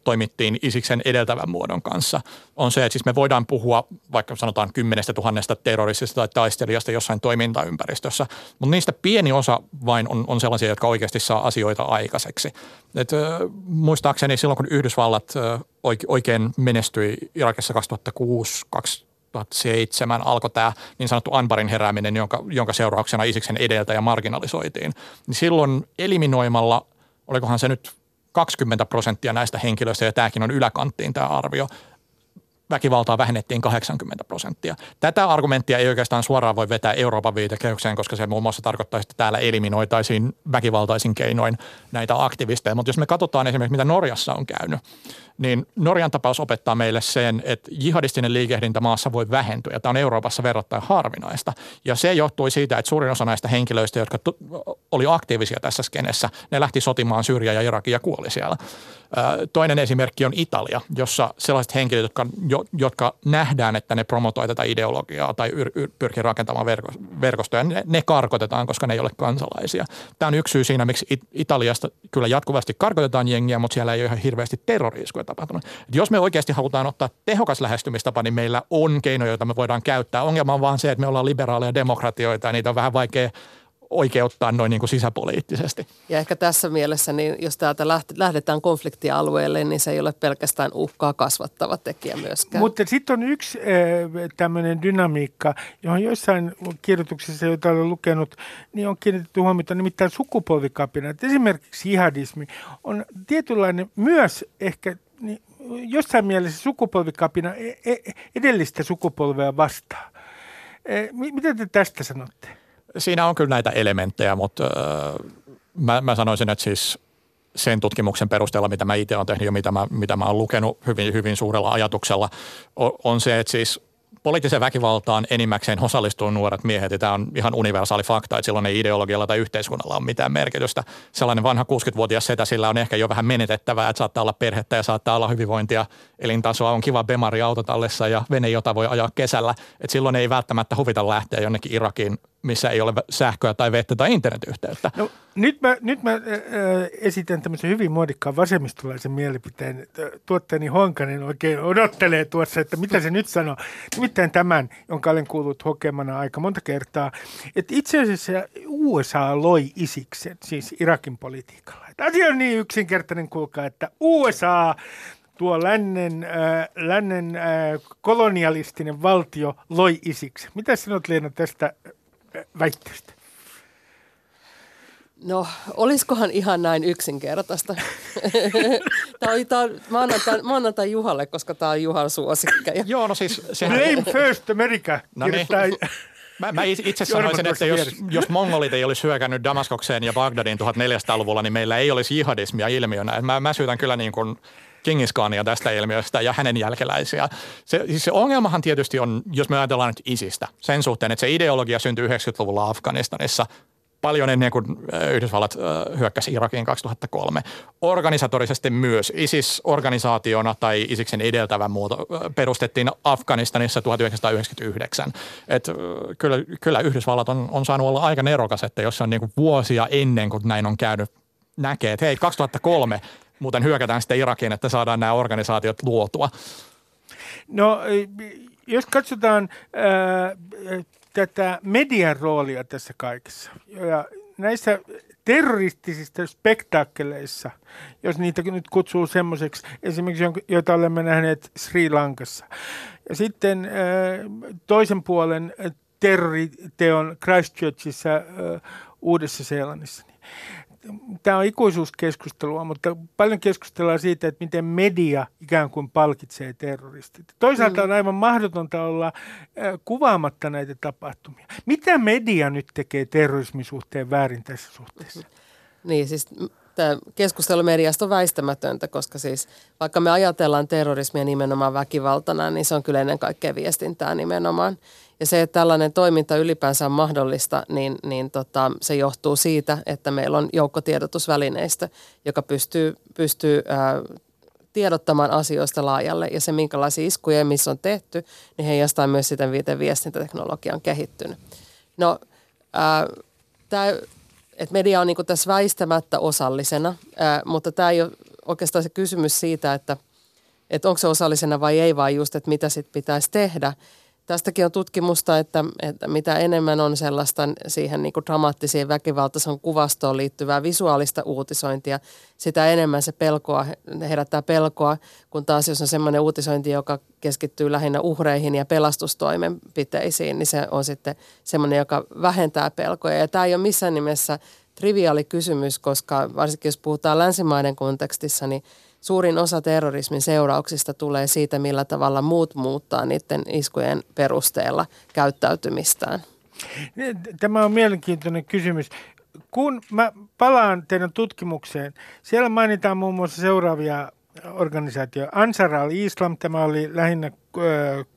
toimittiin Isiksen edeltävän muodon kanssa, on se, että siis me voidaan puhua vaikka sanotaan kymmenestä tuhannesta terroristista tai taistelijasta jossain toimintaympäristössä, mutta niistä pieni osa vain on, on sellaisia, jotka oikeasti saa asioita aikaiseksi. Et, muistaakseni silloin, kun Yhdysvallat oikein menestyi Irakissa 2006 2007 alkoi tämä niin sanottu Anbarin herääminen, jonka, jonka seurauksena Isiksen edeltäjä marginalisoitiin. Niin silloin eliminoimalla, olikohan se nyt 20 prosenttia näistä henkilöistä, ja tämäkin on yläkanttiin tämä arvio, väkivaltaa vähennettiin 80 prosenttia. Tätä argumenttia ei oikeastaan suoraan voi vetää Euroopan viitekehykseen, koska se muun muassa tarkoittaisi, että täällä eliminoitaisiin väkivaltaisin keinoin näitä aktivisteja. Mutta jos me katsotaan esimerkiksi, mitä Norjassa on käynyt, niin Norjan tapaus opettaa meille sen, että jihadistinen liikehdintä maassa voi vähentyä. Ja tämä on Euroopassa verrattain harvinaista. Ja se johtui siitä, että suurin osa näistä henkilöistä, jotka oli aktiivisia tässä skenessä, ne lähti sotimaan Syyriä ja Irakia ja kuoli siellä. Toinen esimerkki on Italia, jossa sellaiset henkilöt, jotka, jotka nähdään, että ne promotoi tätä ideologiaa tai yr, yr, pyrkii rakentamaan verkostoja, ne, ne karkotetaan, koska ne ei ole kansalaisia. Tämä on yksi syy siinä, miksi Italiasta kyllä jatkuvasti karkotetaan jengiä, mutta siellä ei ole ihan hirveästi terroriskuja tapahtunut. Et jos me oikeasti halutaan ottaa tehokas lähestymistapa, niin meillä on keinoja, joita me voidaan käyttää. Ongelma on vaan se, että me ollaan liberaaleja demokratioita ja niitä on vähän vaikea oikeuttaa noin niin kuin sisäpoliittisesti. Ja ehkä tässä mielessä, niin jos täältä lähdetään konfliktialueelle, niin se ei ole pelkästään uhkaa kasvattava tekijä myöskään. Mutta sitten on yksi äh, tämmöinen dynamiikka, johon joissain kirjoituksissa, joita olen lukenut, niin on kiinnitetty huomiota nimittäin sukupolvikapina. Esimerkiksi jihadismi on tietynlainen myös ehkä niin jossain mielessä sukupolvikapina e-, e-, edellistä sukupolvea vastaan. E, mitä te tästä sanotte? Siinä on kyllä näitä elementtejä, mutta mä, mä sanoisin, että siis sen tutkimuksen perusteella, mitä mä itse olen tehnyt ja mitä mä, mitä mä olen lukenut hyvin, hyvin suurella ajatuksella, on se, että siis poliittiseen väkivaltaan enimmäkseen osallistuu nuoret miehet, ja tämä on ihan universaali fakta, että silloin ei ideologialla tai yhteiskunnalla ole mitään merkitystä. Sellainen vanha 60-vuotias setä, sillä on ehkä jo vähän menetettävää, että saattaa olla perhettä ja saattaa olla hyvinvointia, elintasoa, on kiva bemari autotallessa ja vene, jota voi ajaa kesällä. että silloin ei välttämättä huvita lähteä jonnekin Irakiin missä ei ole sähköä tai vettä tai internetyhteyttä. No, nyt mä, nyt mä äh, esitän tämmöisen hyvin muodikkaan vasemmistolaisen mielipiteen. Tuotteeni Honkanen oikein odottelee tuossa, että mitä se nyt sanoo. Nimittäin tämän, jonka olen kuullut hokemana aika monta kertaa, että itse asiassa USA loi isiksen, siis Irakin politiikalla. Että asia on niin yksinkertainen kuulkaa, että USA tuo lännen, äh, lännen äh, kolonialistinen valtio loi isiksi. Mitä sinut Leena tästä väitteestä? No, olisikohan ihan näin yksinkertaista? tämä on, tämä on maanantai, maanantai Juhalle, koska tämä on Juhan suosikka. Joo, no siis... Sehän... Blame first America. No niin. Mä, mä itse sanoisin, että jos, jos mongolit ei olisi hyökännyt Damaskokseen ja Bagdadin 1400-luvulla, niin meillä ei olisi jihadismia ilmiönä. Mä, mä syytän kyllä niin kuin Kingiskania tästä ilmiöstä ja hänen jälkeläisiä. Se, siis se ongelmahan tietysti on, jos me ajatellaan nyt isistä, sen suhteen, että se ideologia syntyi 90-luvulla Afganistanissa paljon ennen kuin Yhdysvallat hyökkäsi Irakiin 2003. Organisatorisesti myös ISIS-organisaationa tai ISISin edeltävä muoto perustettiin Afganistanissa 1999. Et kyllä, kyllä Yhdysvallat on, on saanut olla aika nerokas, että jos se on niin kuin vuosia ennen kuin näin on käynyt, näkee, että hei 2003 muuten hyökätään sitten Irakiin, että saadaan nämä organisaatiot luotua? No jos katsotaan ää, tätä median roolia tässä kaikessa ja näissä terroristisista spektaakkeleissa, jos niitä nyt kutsuu semmoiseksi, esimerkiksi joita olemme nähneet Sri Lankassa. Ja sitten toisen puolen terroriteon Christchurchissa Uudessa-Seelannissa. Tämä on ikuisuuskeskustelua, mutta paljon keskustellaan siitä, että miten media ikään kuin palkitsee terroristit. Toisaalta on mm. aivan mahdotonta olla kuvaamatta näitä tapahtumia. Mitä media nyt tekee terrorismin suhteen väärin tässä suhteessa? Niin, siis tämä keskustelu mediasta on väistämätöntä, koska siis vaikka me ajatellaan terrorismia nimenomaan väkivaltana, niin se on kyllä ennen kaikkea viestintää nimenomaan. Ja se, että tällainen toiminta ylipäänsä on mahdollista, niin, niin tota, se johtuu siitä, että meillä on joukkotiedotusvälineistä, joka pystyy, pystyy ää, tiedottamaan asioista laajalle. Ja se, minkälaisia iskuja missä on tehty, niin heijastaa myös sitä, miten viestintäteknologia on kehittynyt. No, tämä, että media on niin tässä väistämättä osallisena, ää, mutta tämä ei ole oikeastaan se kysymys siitä, että, että onko se osallisena vai ei, vaan just, että mitä sitten pitäisi tehdä – Tästäkin on tutkimusta, että, että mitä enemmän on sellaista siihen niin dramaattisiin väkivaltaisen kuvastoon liittyvää visuaalista uutisointia, sitä enemmän se pelkoa, herättää pelkoa, kun taas jos on semmoinen uutisointi, joka keskittyy lähinnä uhreihin ja pelastustoimenpiteisiin, niin se on sitten semmoinen, joka vähentää pelkoja. Ja tämä ei ole missään nimessä triviaali kysymys, koska varsinkin jos puhutaan länsimaiden kontekstissa, niin – suurin osa terrorismin seurauksista tulee siitä, millä tavalla muut muuttaa niiden iskujen perusteella käyttäytymistään. Tämä on mielenkiintoinen kysymys. Kun mä palaan teidän tutkimukseen, siellä mainitaan muun muassa seuraavia organisaatio Ansar al-Islam, tämä oli lähinnä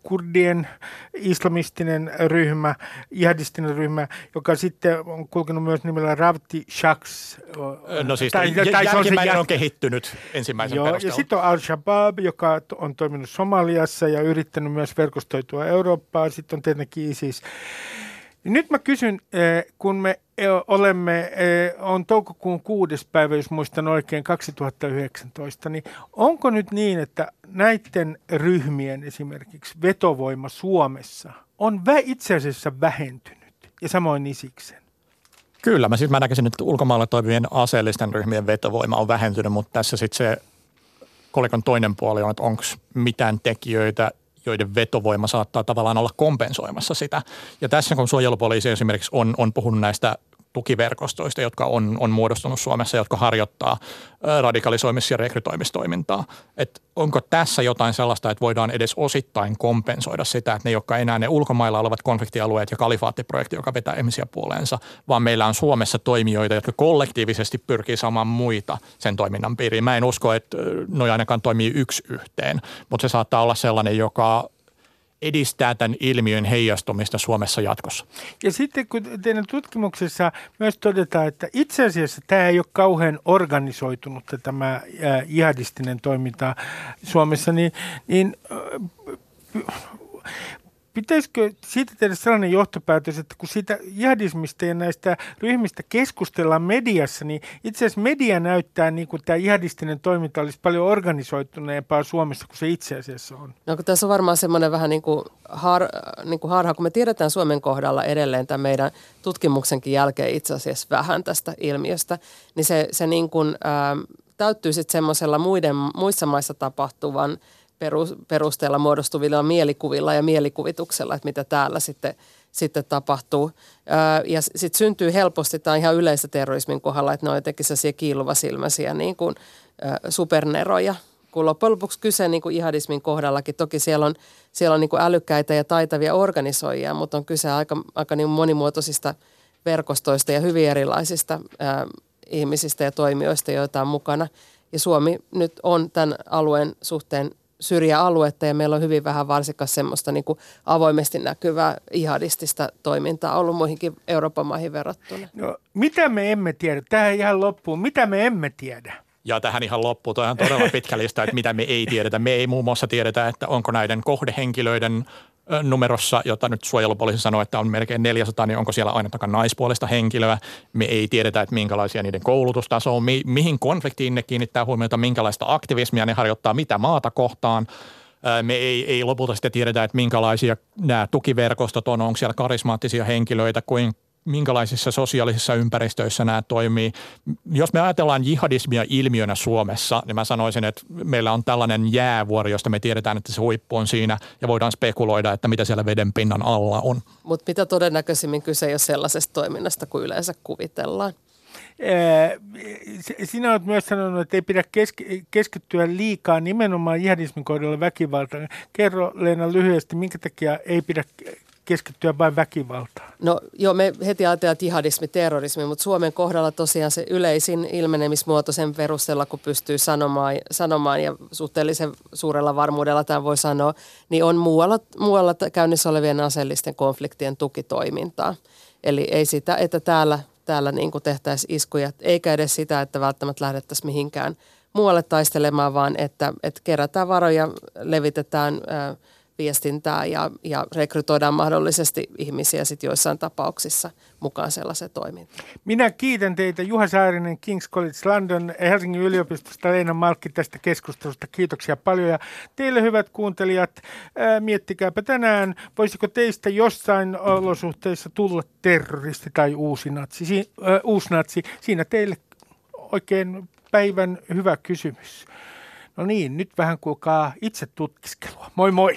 kurdien islamistinen ryhmä, jihadistinen ryhmä, joka sitten on kulkenut myös nimellä Ravti Shaks. No siis tai, tai, tai jälkimmäinen on, on kehittynyt ensimmäisen Joo, perusteella. Ja sitten on Al-Shabaab, joka on toiminut Somaliassa ja yrittänyt myös verkostoitua Eurooppaan. Sitten on tietenkin ISIS. Nyt mä kysyn, kun me olemme, on toukokuun kuudes päivä, jos muistan oikein, 2019, niin onko nyt niin, että näiden ryhmien esimerkiksi vetovoima Suomessa on itse asiassa vähentynyt ja samoin Isiksen? Kyllä, mä, siis mä näkisin, että ulkomailla toimivien aseellisten ryhmien vetovoima on vähentynyt, mutta tässä sitten se kolikon toinen puoli on, että onko mitään tekijöitä, joiden vetovoima saattaa tavallaan olla kompensoimassa sitä. Ja tässä kun suojelupoliisi esimerkiksi on, on puhunut näistä tukiverkostoista, jotka on, on muodostunut Suomessa, jotka harjoittaa radikalisoimis- ja rekrytoimistoimintaa. Et onko tässä jotain sellaista, että voidaan edes osittain kompensoida sitä, että ne, jotka enää ne ulkomailla olevat konfliktialueet ja kalifaattiprojekti, joka vetää ihmisiä puoleensa, vaan meillä on Suomessa toimijoita, jotka kollektiivisesti pyrkii saamaan muita sen toiminnan piiriin. Mä en usko, että noin ainakaan toimii yksi yhteen, mutta se saattaa olla sellainen, joka edistää tämän ilmiön heijastumista Suomessa jatkossa. Ja sitten kun teidän tutkimuksessa myös todetaan, että itse asiassa tämä ei ole kauhean organisoitunut tämä jihadistinen toiminta Suomessa, niin, niin pitäisikö siitä tehdä sellainen johtopäätös, että kun siitä jihadismista ja näistä ryhmistä keskustellaan mediassa, niin itse asiassa media näyttää niin kuin tämä jihadistinen toiminta olisi paljon organisoituneempaa Suomessa kuin se itse asiassa on. No kun tässä on varmaan semmoinen vähän niin kuin, har, niin kuin harha, kun me tiedetään Suomen kohdalla edelleen tämän meidän tutkimuksenkin jälkeen itse asiassa vähän tästä ilmiöstä, niin se, se niin kuin, ää, täyttyy sitten semmoisella muiden, muissa maissa tapahtuvan – perusteella muodostuvilla mielikuvilla ja mielikuvituksella, että mitä täällä sitten, sitten tapahtuu. Ja sitten syntyy helposti, tämä ihan yleistä terrorismin kohdalla, että ne on jotenkin sellaisia kiiluvasilmäisiä niin kuin superneroja, kun loppujen lopuksi kyse niin kuin ihadismin kohdallakin, toki siellä on, siellä on niin kuin älykkäitä ja taitavia organisoijia, mutta on kyse aika, aika niin monimuotoisista verkostoista ja hyvin erilaisista ää, ihmisistä ja toimijoista, joita on mukana. Ja Suomi nyt on tämän alueen suhteen syrjäaluetta ja meillä on hyvin vähän varsinkaan semmoista niin kuin avoimesti näkyvää ihadistista toimintaa ollut muihinkin Euroopan maihin verrattuna. No, mitä me emme tiedä? Tähän ihan loppuun. Mitä me emme tiedä? Ja tähän ihan loppuun, toi on todella pitkä lista, että mitä me ei tiedetä. Me ei muun muassa tiedetä, että onko näiden kohdehenkilöiden numerossa, jota nyt suojelupoliisi sanoo, että on melkein 400, niin onko siellä ainoastaan naispuolista henkilöä. Me ei tiedetä, että minkälaisia niiden koulutustaso on, mi- mihin konfliktiin ne kiinnittää huomiota, minkälaista aktivismia ne harjoittaa, mitä maata kohtaan. Me ei, ei lopulta sitten tiedetä, että minkälaisia nämä tukiverkostot on, onko siellä karismaattisia henkilöitä, kuin minkälaisissa sosiaalisissa ympäristöissä nämä toimii. Jos me ajatellaan jihadismia ilmiönä Suomessa, niin mä sanoisin, että meillä on tällainen jäävuori, josta me tiedetään, että se huippu on siinä ja voidaan spekuloida, että mitä siellä veden pinnan alla on. Mutta mitä todennäköisimmin kyse ei ole sellaisesta toiminnasta kuin yleensä kuvitellaan. Sinä olet myös sanonut, että ei pidä keskittyä liikaa nimenomaan jihadismin kohdalla väkivaltaan. Kerro Leena lyhyesti, minkä takia ei pidä keskittyä vain väkivaltaan? No joo, me heti ajatellaan jihadismi, terrorismi, mutta Suomen kohdalla tosiaan se yleisin ilmenemismuoto sen perusteella, kun pystyy sanomaan, sanomaan ja suhteellisen suurella varmuudella tämä voi sanoa, niin on muualla, muualla käynnissä olevien aseellisten konfliktien tukitoimintaa. Eli ei sitä, että täällä, täällä niin tehtäisiin iskuja, eikä edes sitä, että välttämättä lähdettäisiin mihinkään muualle taistelemaan, vaan että, että kerätään varoja, levitetään ää, viestintää ja, ja rekrytoidaan mahdollisesti ihmisiä sitten joissain tapauksissa mukaan sellaiseen toimintaan. Minä kiitän teitä Juha Saarinen King's College London Helsingin yliopistosta Leena Malkki tästä keskustelusta. Kiitoksia paljon ja teille hyvät kuuntelijat, ää, miettikääpä tänään, voisiko teistä jossain olosuhteissa tulla terroristi tai uusi natsi, si, ää, uusnatsi. Siinä teille oikein päivän hyvä kysymys. No niin, nyt vähän kuulkaa itse tutkiskelua. Moi moi!